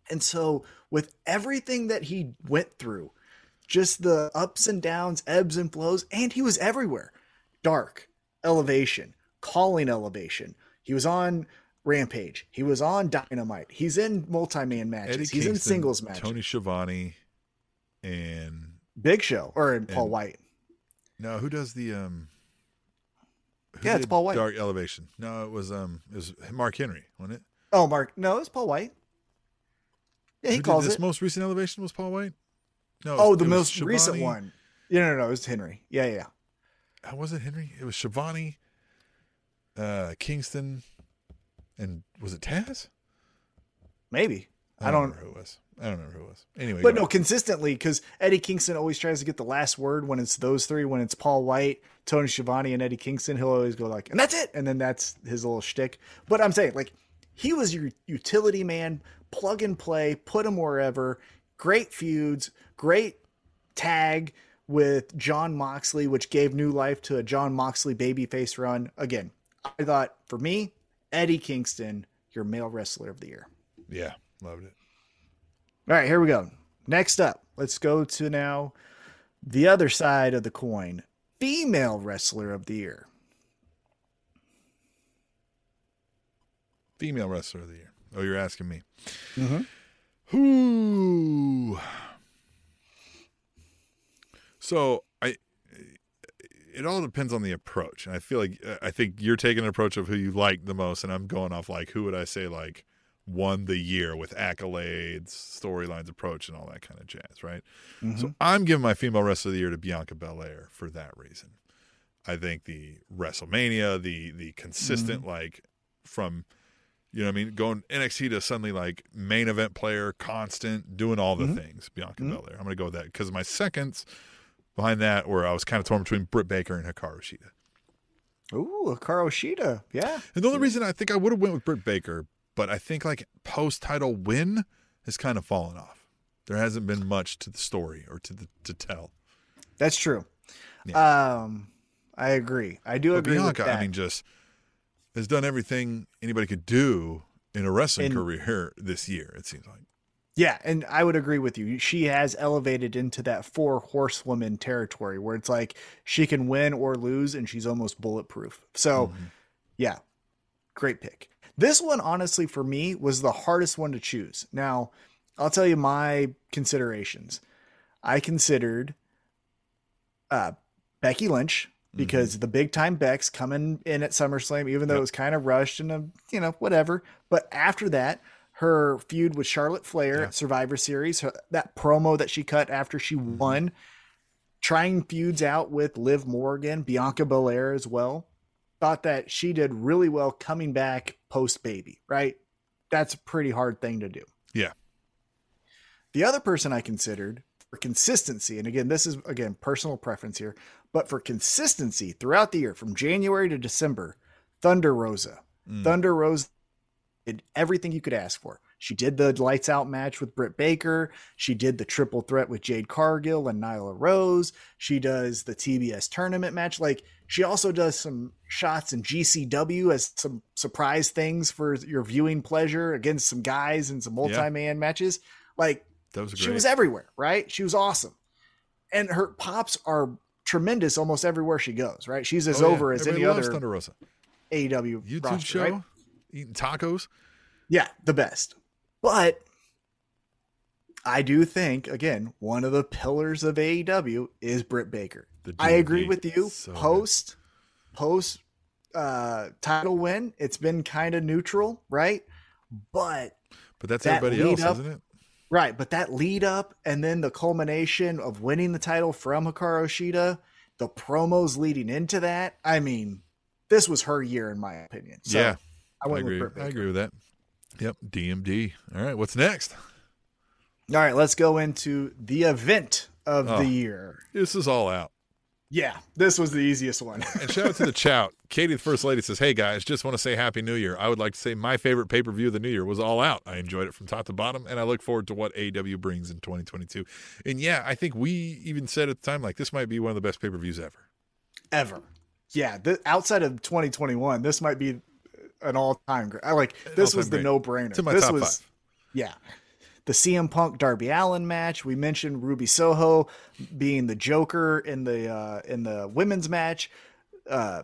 And so, with everything that he went through, just the ups and downs, ebbs and flows, and he was everywhere dark, elevation, calling elevation. He was on Rampage. He was on Dynamite. He's in multi man matches. Eddie He's Kingston, in singles matches. Tony Schiavone, and Big Show or in Paul White. no, who does the um? Yeah, it's Paul White. Dark Elevation. No, it was um, it was Mark Henry, wasn't it? Oh, Mark. No, it's Paul White. Yeah, he Who calls this it. most recent Elevation was Paul White. No, oh, was- the most recent one. Yeah, no, no, no, it was Henry. Yeah, yeah. How was it Henry? It was Schiavone, uh, Kingston, and was it Taz? Maybe. I I don't- don't remember who it was. I don't remember who it was. Anyway, But no, consistently, because Eddie Kingston always tries to get the last word when it's those three. When it's Paul White, Tony Schiavone, and Eddie Kingston, he'll always go like, "And that's it," and then that's his little shtick. But I'm saying, like, he was your utility man, plug and play, put him wherever. Great feuds, great tag with Jon Moxley, which gave new life to a Jon Moxley babyface run. Again, I thought for me, Eddie Kingston, your male wrestler of the year. yeah, loved it. All right, here we go. Next up, let's go to now the other side of the coin. Female wrestler of the year. Female wrestler of the year. Oh, you're asking me. Mhm. Who? So I, it all depends on the approach, and I feel like I think you're taking an approach of who you like the most, and I'm going off like who would I say like won the year with accolades, storylines, approach, and all that kind of jazz, right? So mm-hmm. I'm giving my female wrestler of the year to Bianca Belair for that reason. I think the WrestleMania, the the consistent mm-hmm. like from you know I mean, going NXT to suddenly like main event player, constant, doing all the mm-hmm. things. Bianca Belair. I'm gonna go with that because my seconds behind that where I was kind of torn between Britt Baker and Hikaru Shida. Ooh, Hikaru Shida. Yeah. And the only reason I think I would have went with Britt Baker, but I think like post title win has kind of fallen off. There hasn't been much to the story or to the to tell. That's true. Um, I agree. I do But agree Bianca, with that. I mean, just has done everything anybody could do in a wrestling And- career this year. It seems like. Yeah, and I would agree with you. She has elevated into that four horsewoman territory where it's like she can win or lose and she's almost bulletproof. So, yeah, great pick. This one, honestly, for me, was the hardest one to choose. Now, I'll tell you my considerations. I considered uh, Becky Lynch because the big time Beck's coming in at SummerSlam, even though Yep. it was kind of rushed and, uh, you know, whatever. But after that, her feud with Charlotte Flair Yeah. at Survivor Series, her, that promo that she cut after she Mm-hmm. won, trying feuds out with Liv Morgan, Bianca Belair as well. Thought that she did really well coming back post baby, right? That's a pretty hard thing to do. Yeah. The other person I considered for consistency, and again, this is again personal preference here, but for consistency throughout the year from January to December, Thunder Rosa. Mm. Thunder Rosa did everything you could ask for. She did the lights out match with Britt Baker. She did the triple threat with Jade Cargill and Nyla Rose. She does the TBS tournament match. Like she also does some shots in GCW as some surprise things for your viewing pleasure against some guys and some multi-man matches. Like That was she was everywhere, right? She was awesome. And her pops are tremendous almost everywhere she goes, right? She's as Oh, yeah. over as Everybody any other Thunder Rosa. AEW YouTube roster, show, right? eating tacos. Yeah, the best. But I do think again one of the pillars of AEW is Britt Baker. I agree with you. So good. post post uh title win, it's been kind of neutral, right? But But that's that everybody else, up- isn't it? right, but that lead up and then the culmination of winning the title from Hikaru Shida, the promos leading into that. I mean, this was her year in my opinion. So yeah, I I, agree. I agree with that. Yep, DMD. All right, what's next? All right, let's go into the event of Oh. the year. This is all out. Yeah, this was the easiest one. And shout out to the chout. Katie, the first lady, says, Hey guys, just want to say Happy New Year. I would like to say my favorite pay per view of the new year was All Out. I enjoyed it from top to bottom, and I look forward to what AEW brings in 2022. And yeah, I think we even said at the time, like, this might be one of the best pay per views ever. ever. Yeah, th- outside of 2021, this might be an all-time great. I like this was the no-brainer. It's my this was five. yeah. The CM Punk Darby Allin match. We mentioned Ruby Soho being the Joker in the uh, in the women's match. Uh,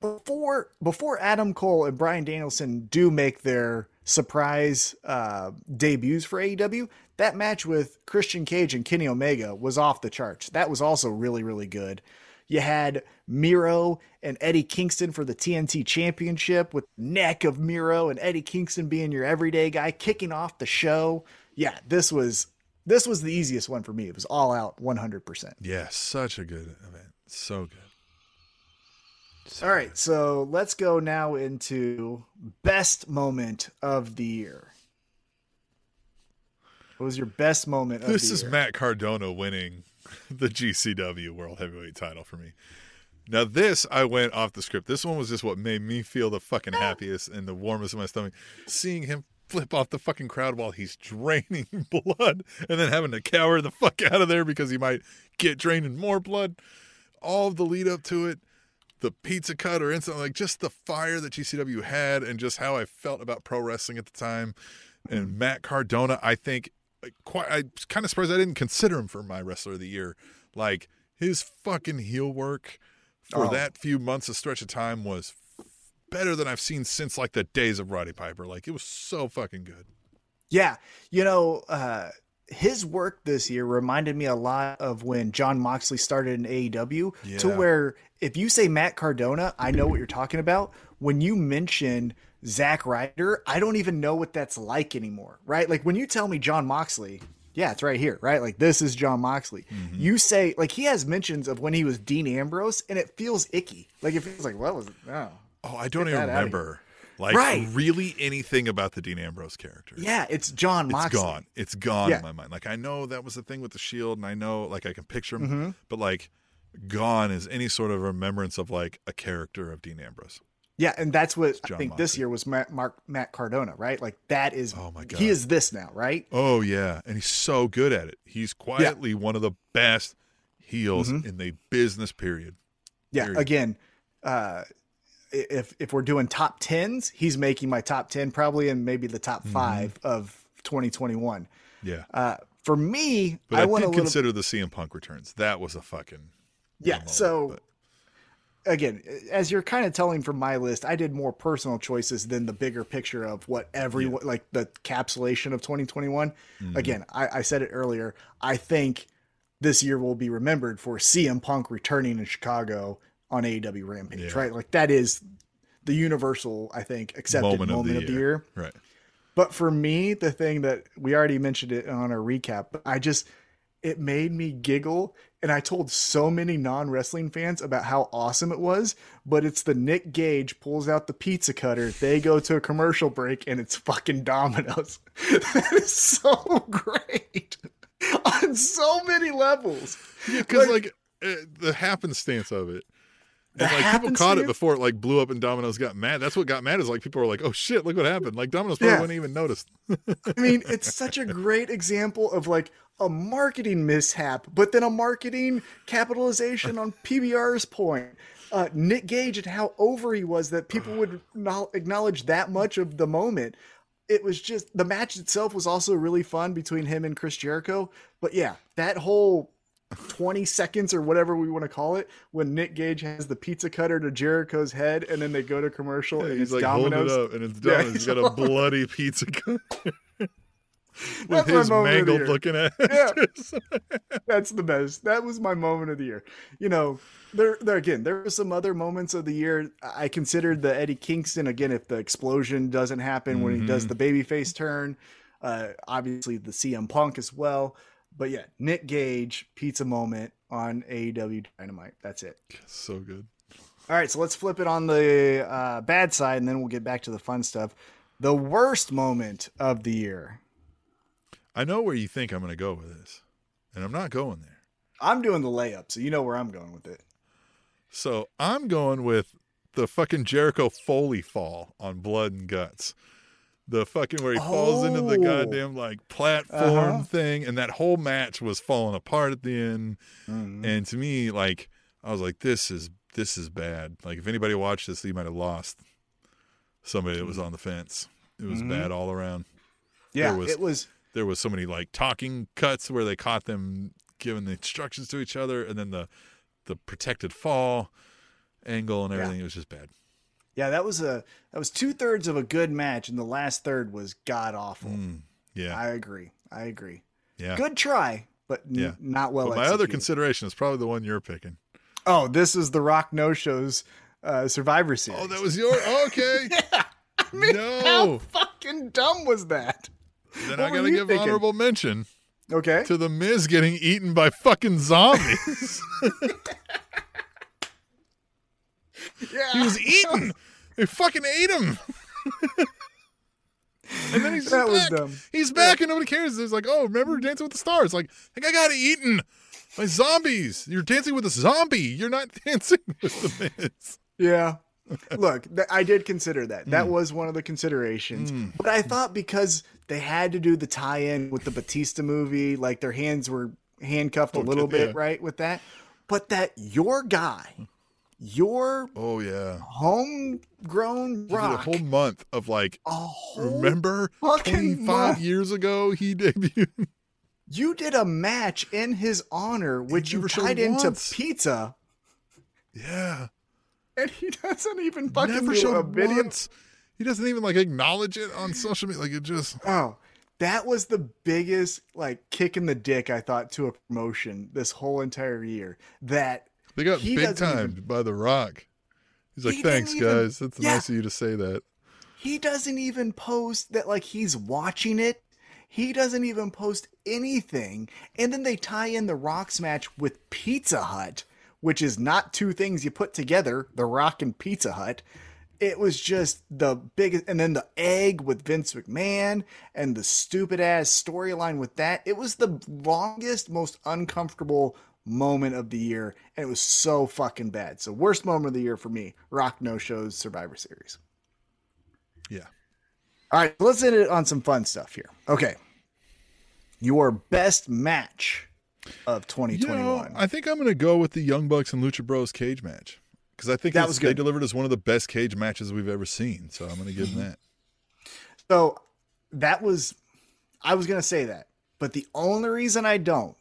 before before Adam Cole and Bryan Danielson do make their surprise uh, debuts for AEW, that match with Christian Cage and Kenny Omega was off the charts. That was also really really good. You had Miro and Eddie Kingston for the TNT Championship with neck of Miro and Eddie Kingston being your everyday guy kicking off the show. Yeah, this was this was the easiest one for me. It was all out 100%. Yeah, such a good event. So good. So All right, so let's go now into best moment of the year. What was your best moment of This is? Matt Cardona winning the GCW World Heavyweight title for me. Now, this I went off the script. This one was just what made me feel the fucking happiest and the warmest in my stomach. Seeing him flip off the fucking crowd while he's draining blood and then having to cower the fuck out of there because he might get draining more blood. All of the lead up to it, the pizza cut or instant, like just the fire that GCW had and just how I felt about pro wrestling at the time. And Matt Cardona, I think, quite, I kind of surprised I didn't consider him for my wrestler of the year. Like his fucking heel work for Oh. that few months, a stretch of time was better than I've seen since like the days of Roddy Piper. Like it was so fucking good. Yeah, you know, uh, his work this year reminded me a lot of when Jon Moxley started in AEW. To where if you say Matt Cardona, I know what you're talking about. When you mention Zack Ryder, I don't even know what that's like anymore. Right? Like when you tell me Jon Moxley. Yeah, it's right here, right? Like this is Jon Moxley. You say like he has mentions of when he was Dean Ambrose, and it feels icky. Like it feels like what was it? Oh, Oh, I don't even remember like Right. really anything about the Dean Ambrose character. yeah, it's Jon Moxley. It's gone. It's gone Yeah. in my mind. Like I know that was the thing with the shield, and I know like I can picture him, Mm-hmm. but like gone is any sort of remembrance of like a character of Dean Ambrose. Yeah, and that's what I think this year was Matt, Mark, Matt Cardona, right? Like that is Oh my God. he is this now, right? Oh yeah, and he's so good at it. He's quietly one of the best heels Mm-hmm. in the business period. Yeah, Period. again, uh if if we're doing top 10s, he's making my top 10 probably and maybe the top Mm-hmm. 5 of 2021. Yeah, Uh for me, but I, I, want did little consider the CM Punk returns. That was a fucking Yeah, moment, so but- again, as you're kind of telling from my list, I did more personal choices than the bigger picture of what everyone like the capsulation of 2021. Mm-hmm. Again, I, I said it earlier. I think this year will be remembered for CM Punk returning in Chicago on AEW Rampage, Yeah. right? Like that is the universal, I think, accepted moment, of, the, year. right? But for me, the thing that we already mentioned it on our recap, but I just it made me giggle and I told so many non-wrestling fans about how awesome it was, but it's the Nick Gage pulls out the pizza cutter, they go to a commercial break and it's fucking Domino's. that is so great. on so many levels. Because like, uh, the happenstance of it. And like people caught it before it like blew up and Domino's got mad. That's what got mad is like people were like, "Oh shit, look what happened!" Like Domino's probably Yeah. wouldn't even notice. I mean, it's such a great example of like a marketing mishap, but then a marketing capitalization on PBR's point. Uh, Nick Gage and how over he was that people would not acknowledge that much of the moment. It was just the match itself was also really fun between him and Chris Jericho. But yeah, that whole 20 seconds or whatever we want to call it when Nick Gage has the pizza cutter to Jericho's head and then they go to commercial and he's it's like holding it up, and it's Yeah, he's, he's got a bloody pizza cut. with That's his mangled looking at. Yeah. That's the best. That was my moment of the year. You know, there, there again, there were some other moments of the year. I considered the Eddie Kingston again. If the explosion doesn't happen when he does the babyface turn, uh, obviously the CM Punk as well. But yeah, Nick Gage pizza moment on AEW Dynamite. That's it. so good. All right, so let's flip it on the uh, bad side, and then we'll get back to the fun stuff. The worst moment of the year. I know where you think I'm going to go with this, and I'm not going there. I'm doing the layup, so you know where I'm going with it. So I'm going with the fucking Jericho Foley fall on Blood and Guts. The fucking where he falls into the Oh. goddamn like platform Uh-huh. thing, and that whole match was falling apart at the end. Mhm. And to me, like I was like, this is this is bad. Like if anybody watched this, you might have lost somebody that was on the fence. It was Mhm. bad all around. Yeah, there was- it was. There was so many like talking cuts where they caught them giving the instructions to each other, and then the the protected fall angle and Yeah. everything. It was just bad. Yeah, that was a that was two thirds of a good match, and the last third was god awful. Mm, yeah, I agree. I agree. yeah. Good try, but n- Yeah. not well. But my other consideration is probably the one you're picking. oh, this is the Rock No Shows uh, Survivor Series. Oh, that was your okay. mean, no. How fucking dumb was that? Then what I gotta give thinking? honorable mention Okay. to the Miz getting eaten by fucking zombies. Yeah. he was eaten. They fucking ate him. and then he's That was back. dumb. He's back and nobody cares. It's like, oh, remember Dancing with the Stars? Like, I think I got eaten by zombies. You're dancing with a zombie. You're not dancing with the Miz. Yeah. Look, th- I did consider that. Hmm. That was one of the considerations. But I thought because they had to do the tie-in with the Batista movie, like their hands were handcuffed a little yeah. bit, right, with that. But that your guy, your Oh yeah. homegrown did a whole month of like, remember fucking 25 years ago he debuted. you did a match in his honor, which you tied into once. pizza, yeah. and he doesn't even fucking Never do a video. once. He doesn't even like acknowledge it on social media. Like it just Oh, that was the biggest like kick in the dick I thought to a promotion this whole entire year. That they got He big doesn't time even- by The Rock. He's like, He thanks, even- guys. That's Yeah. nice of you to say that. he doesn't even post that like he's watching it. He doesn't even post anything. And then they tie in the Rocks match with Pizza Hut, which is not two things you put together, The Rock and Pizza Hut. It was just the biggest and then the egg with Vince McMahon and the stupid ass storyline with that. It was the longest, most uncomfortable moment of the year, and it was so fucking bad. So worst moment of the year for me, Rock No Shows Survivor Series. Yeah. All right, let's end it on some fun stuff here. Okay. Your best match of You 2021. know, I think I'm going to go with the Young Bucks and Lucha Bros cage match because I think That was they delivered as one of the best cage matches we've ever seen. So I'm going to give Mm-hmm. them that. so that was, I was going to say that, but the only reason I don't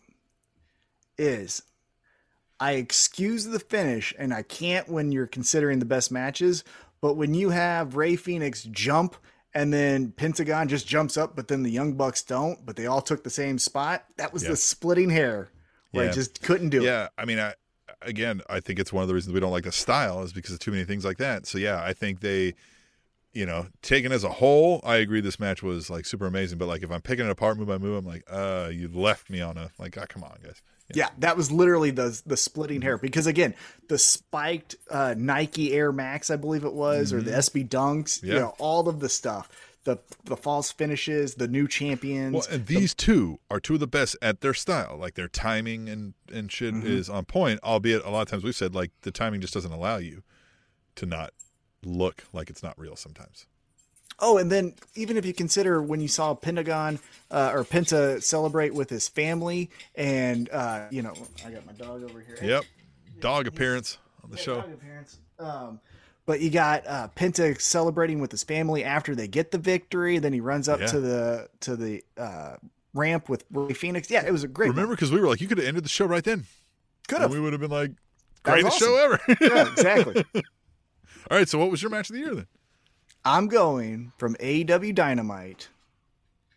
is I excuse the finish and I can't when you're considering the best matches, but when you have Rey Fénix jump and then Pentagon just jumps up, but then the Young Bucks don't, but they all took the same spot, that was Yeah. the splitting hair where I just couldn't do it. Yeah, I mean, I again, I think it's one of the reasons we don't like the style is because of too many things like that. So yeah, I think they, you know, taken as a whole, I agree this match was like super amazing. But like if I'm picking it apart move by move, I'm like, uh, you left me on a like, oh, come on, guys. Yeah, that was literally the the splitting hair because again, the spiked uh, Nike Air Max, I believe it was, or the SB Dunks, you Mm-hmm. Know, all of the stuff, the the false finishes, the new champions. Well, and these two are two of the best at their style. Like their timing and and shit Mm-hmm. is on point. Albeit a lot of times we've said like the timing just doesn't allow you to not look like it's not real sometimes. Oh, and then even if you consider when you saw Pentagon uh, or Penta celebrate with his family, and uh, you know, I got my dog over here. Yep, dog appearance on the Yeah, show. dog appearance. Um, but you got uh, Penta celebrating with his family after they get the victory. Then he runs up Yeah. to the to the uh, ramp with Rey Fénix. Yeah, it was a great. Remember, because we were like, you could have ended the show right then. could have. we would have been like, greatest show ever. yeah, exactly. All right, so what was your match of the year then? I'm going from AEW Dynamite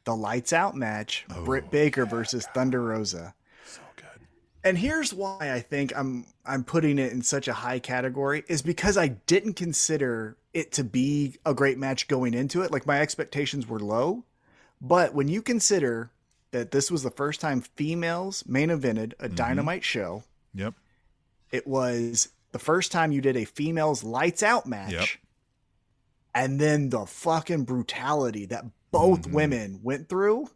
the lights out match, oh, Britt Baker versus Thunder Rosa. So good. And here's why I think I'm I'm putting it in such a high category is because I didn't consider it to be a great match going into it. Like my expectations were low, but when you consider that this was the first time females main evented a mm-hmm. Dynamite show, Yep. it was the first time you did a females lights out match. Yep. And then the fucking brutality that both Mhm. women went through.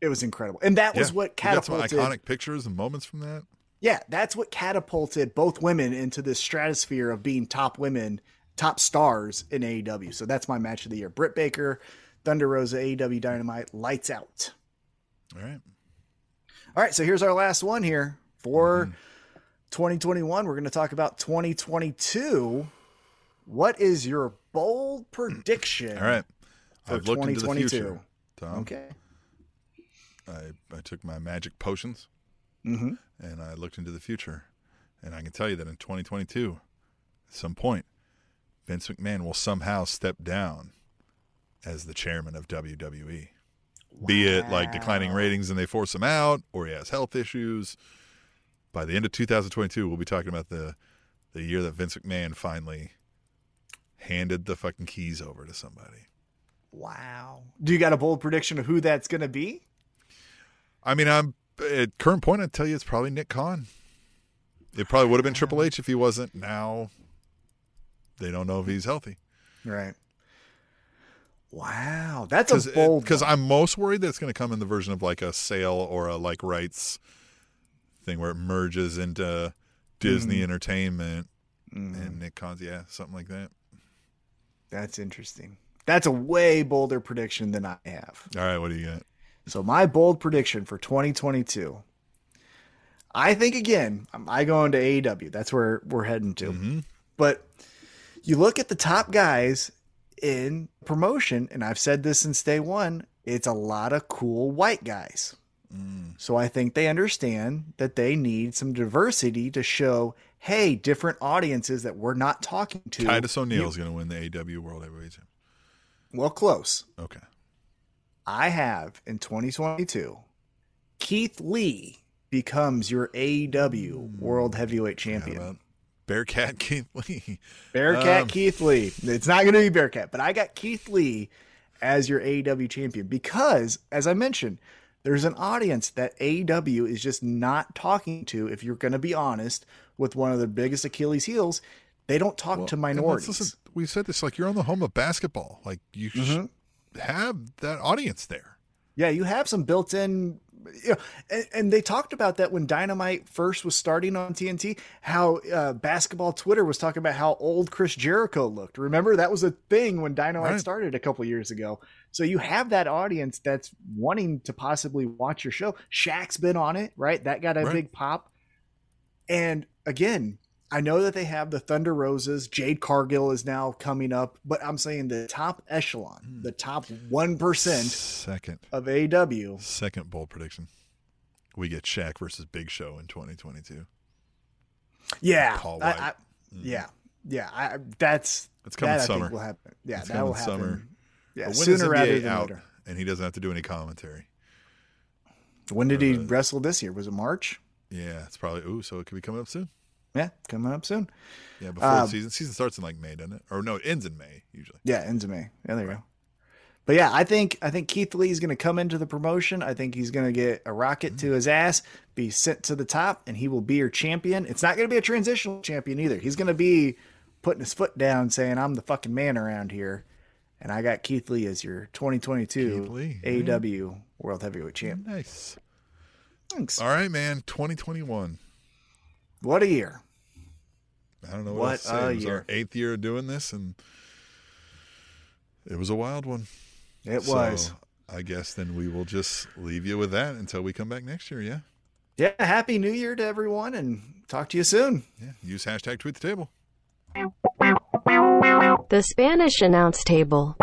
It was incredible. And that was what got some catapulted iconic pictures and moments from that. yeah, that's what catapulted both women into this stratosphere of being top women, top stars in AEW. So that's my match of the year. Britt Baker, Thunder Rosa, AEW Dynamite, lights out. All right. All right, so here's our last one here for 2021. We're going to talk about 2022. What is your bold prediction? All right. I've looked into the 2022. future. Tom. Okay. I, I took my magic potions Mm-hmm. and I looked into the future. And I can tell you that in 2022, at some point, Vince McMahon will somehow step down as the chairman of WWE. Be it like declining ratings and they force him out, or he has health issues. By the end of 2022, we'll be talking about the the year that Vince McMahon finally handed the fucking keys over to somebody. Wow. Do you got a bold prediction of who that's going to be? I mean, I'm at current point. I'd tell you it's probably Nick Khan. It probably would have been Triple H if he wasn't. Now they don't know if he's healthy. Right. Wow, that's a bold. because. I'm most worried that it's going to come in the version of like a sale or a like rights thing where it merges into Disney Mm-hmm. Entertainment Mm, and Nick Khan's. Yeah, something like that. That's interesting. That's a way bolder prediction than I have. All right, what do you got? So my bold prediction for 2022. I think again, I go into AEW. That's where we're heading to. Mm-hmm. But you look at the top guys in promotion, and I've said this since day one. It's a lot of cool white guys. Mm. So I think they understand that they need some diversity to show, hey, different audiences that we're not talking to. Titus O'Neil's going to win the AEW World Heavyweight Championship. Well, close. Okay. I have in 2022, Keith Lee becomes your AEW World Heavyweight Champion. Bearcat Keith Lee? Bearcat Um, Keith Lee. It's not going to be Bearcat, but I got Keith Lee as your AEW champion because, as I mentioned, there's an audience that AEW is just not talking to. If you're going to be honest with one of their biggest Achilles heels, they don't talk Well, to minorities. listen- we said this like you're on the home of basketball. Like you Mhm. should have that audience there. Yeah, you have some built-in, you know, and, and they talked about that when Dynamite first was starting on TNT. How uh, basketball Twitter was talking about how old Chris Jericho looked. Remember that was a thing when Dynamite Right. started a couple years ago. So you have that audience that's wanting to possibly watch your show. Shaq's been on it, right? That got a Right. big pop. And again, I know that they have the Thunder Roses. Jade Cargill is now coming up, but I'm saying the top echelon, Hmm. the top one percent Second, of AEW. second bold prediction. We get Shaq versus Big Show in 2022. Yeah, Paul I- White. I- yeah, yeah. I, that's It's coming that I summer. will happen. Yeah, It's that coming will happen. summer. Yeah, But sooner rather than out, later. and he doesn't have to do any commentary. When did he Uh, wrestle this year? Was it March? Yeah, it's probably ooh, so it could be coming up soon. Yeah, coming up soon. Yeah, before Um, the season. Season starts in like May, doesn't it? Or no, it ends in May usually. Yeah, ends in May. Yeah, there you go. But yeah, I think I think Keith Lee is going to come into the promotion. I think he's going to get a rocket to his ass, be sent to the top, and he will be your champion. It's not going to be a transitional champion either. He's going to be putting his foot down, saying, "I'm the fucking man around here." And I got Keith Lee as your 2022 Keith Lee, AEW World Heavyweight Champ. Nice. Thanks. All right, man. 2021. What a year! I don't know what, What else to say. a It was year. our eighth year of doing this, and it was a wild one. It So, was. I guess then we will just leave you with that until we come back next year. Yeah. Yeah. Happy New Year to everyone, and talk to you soon. Yeah. Use hashtag tweet the table. The Spanish announce table.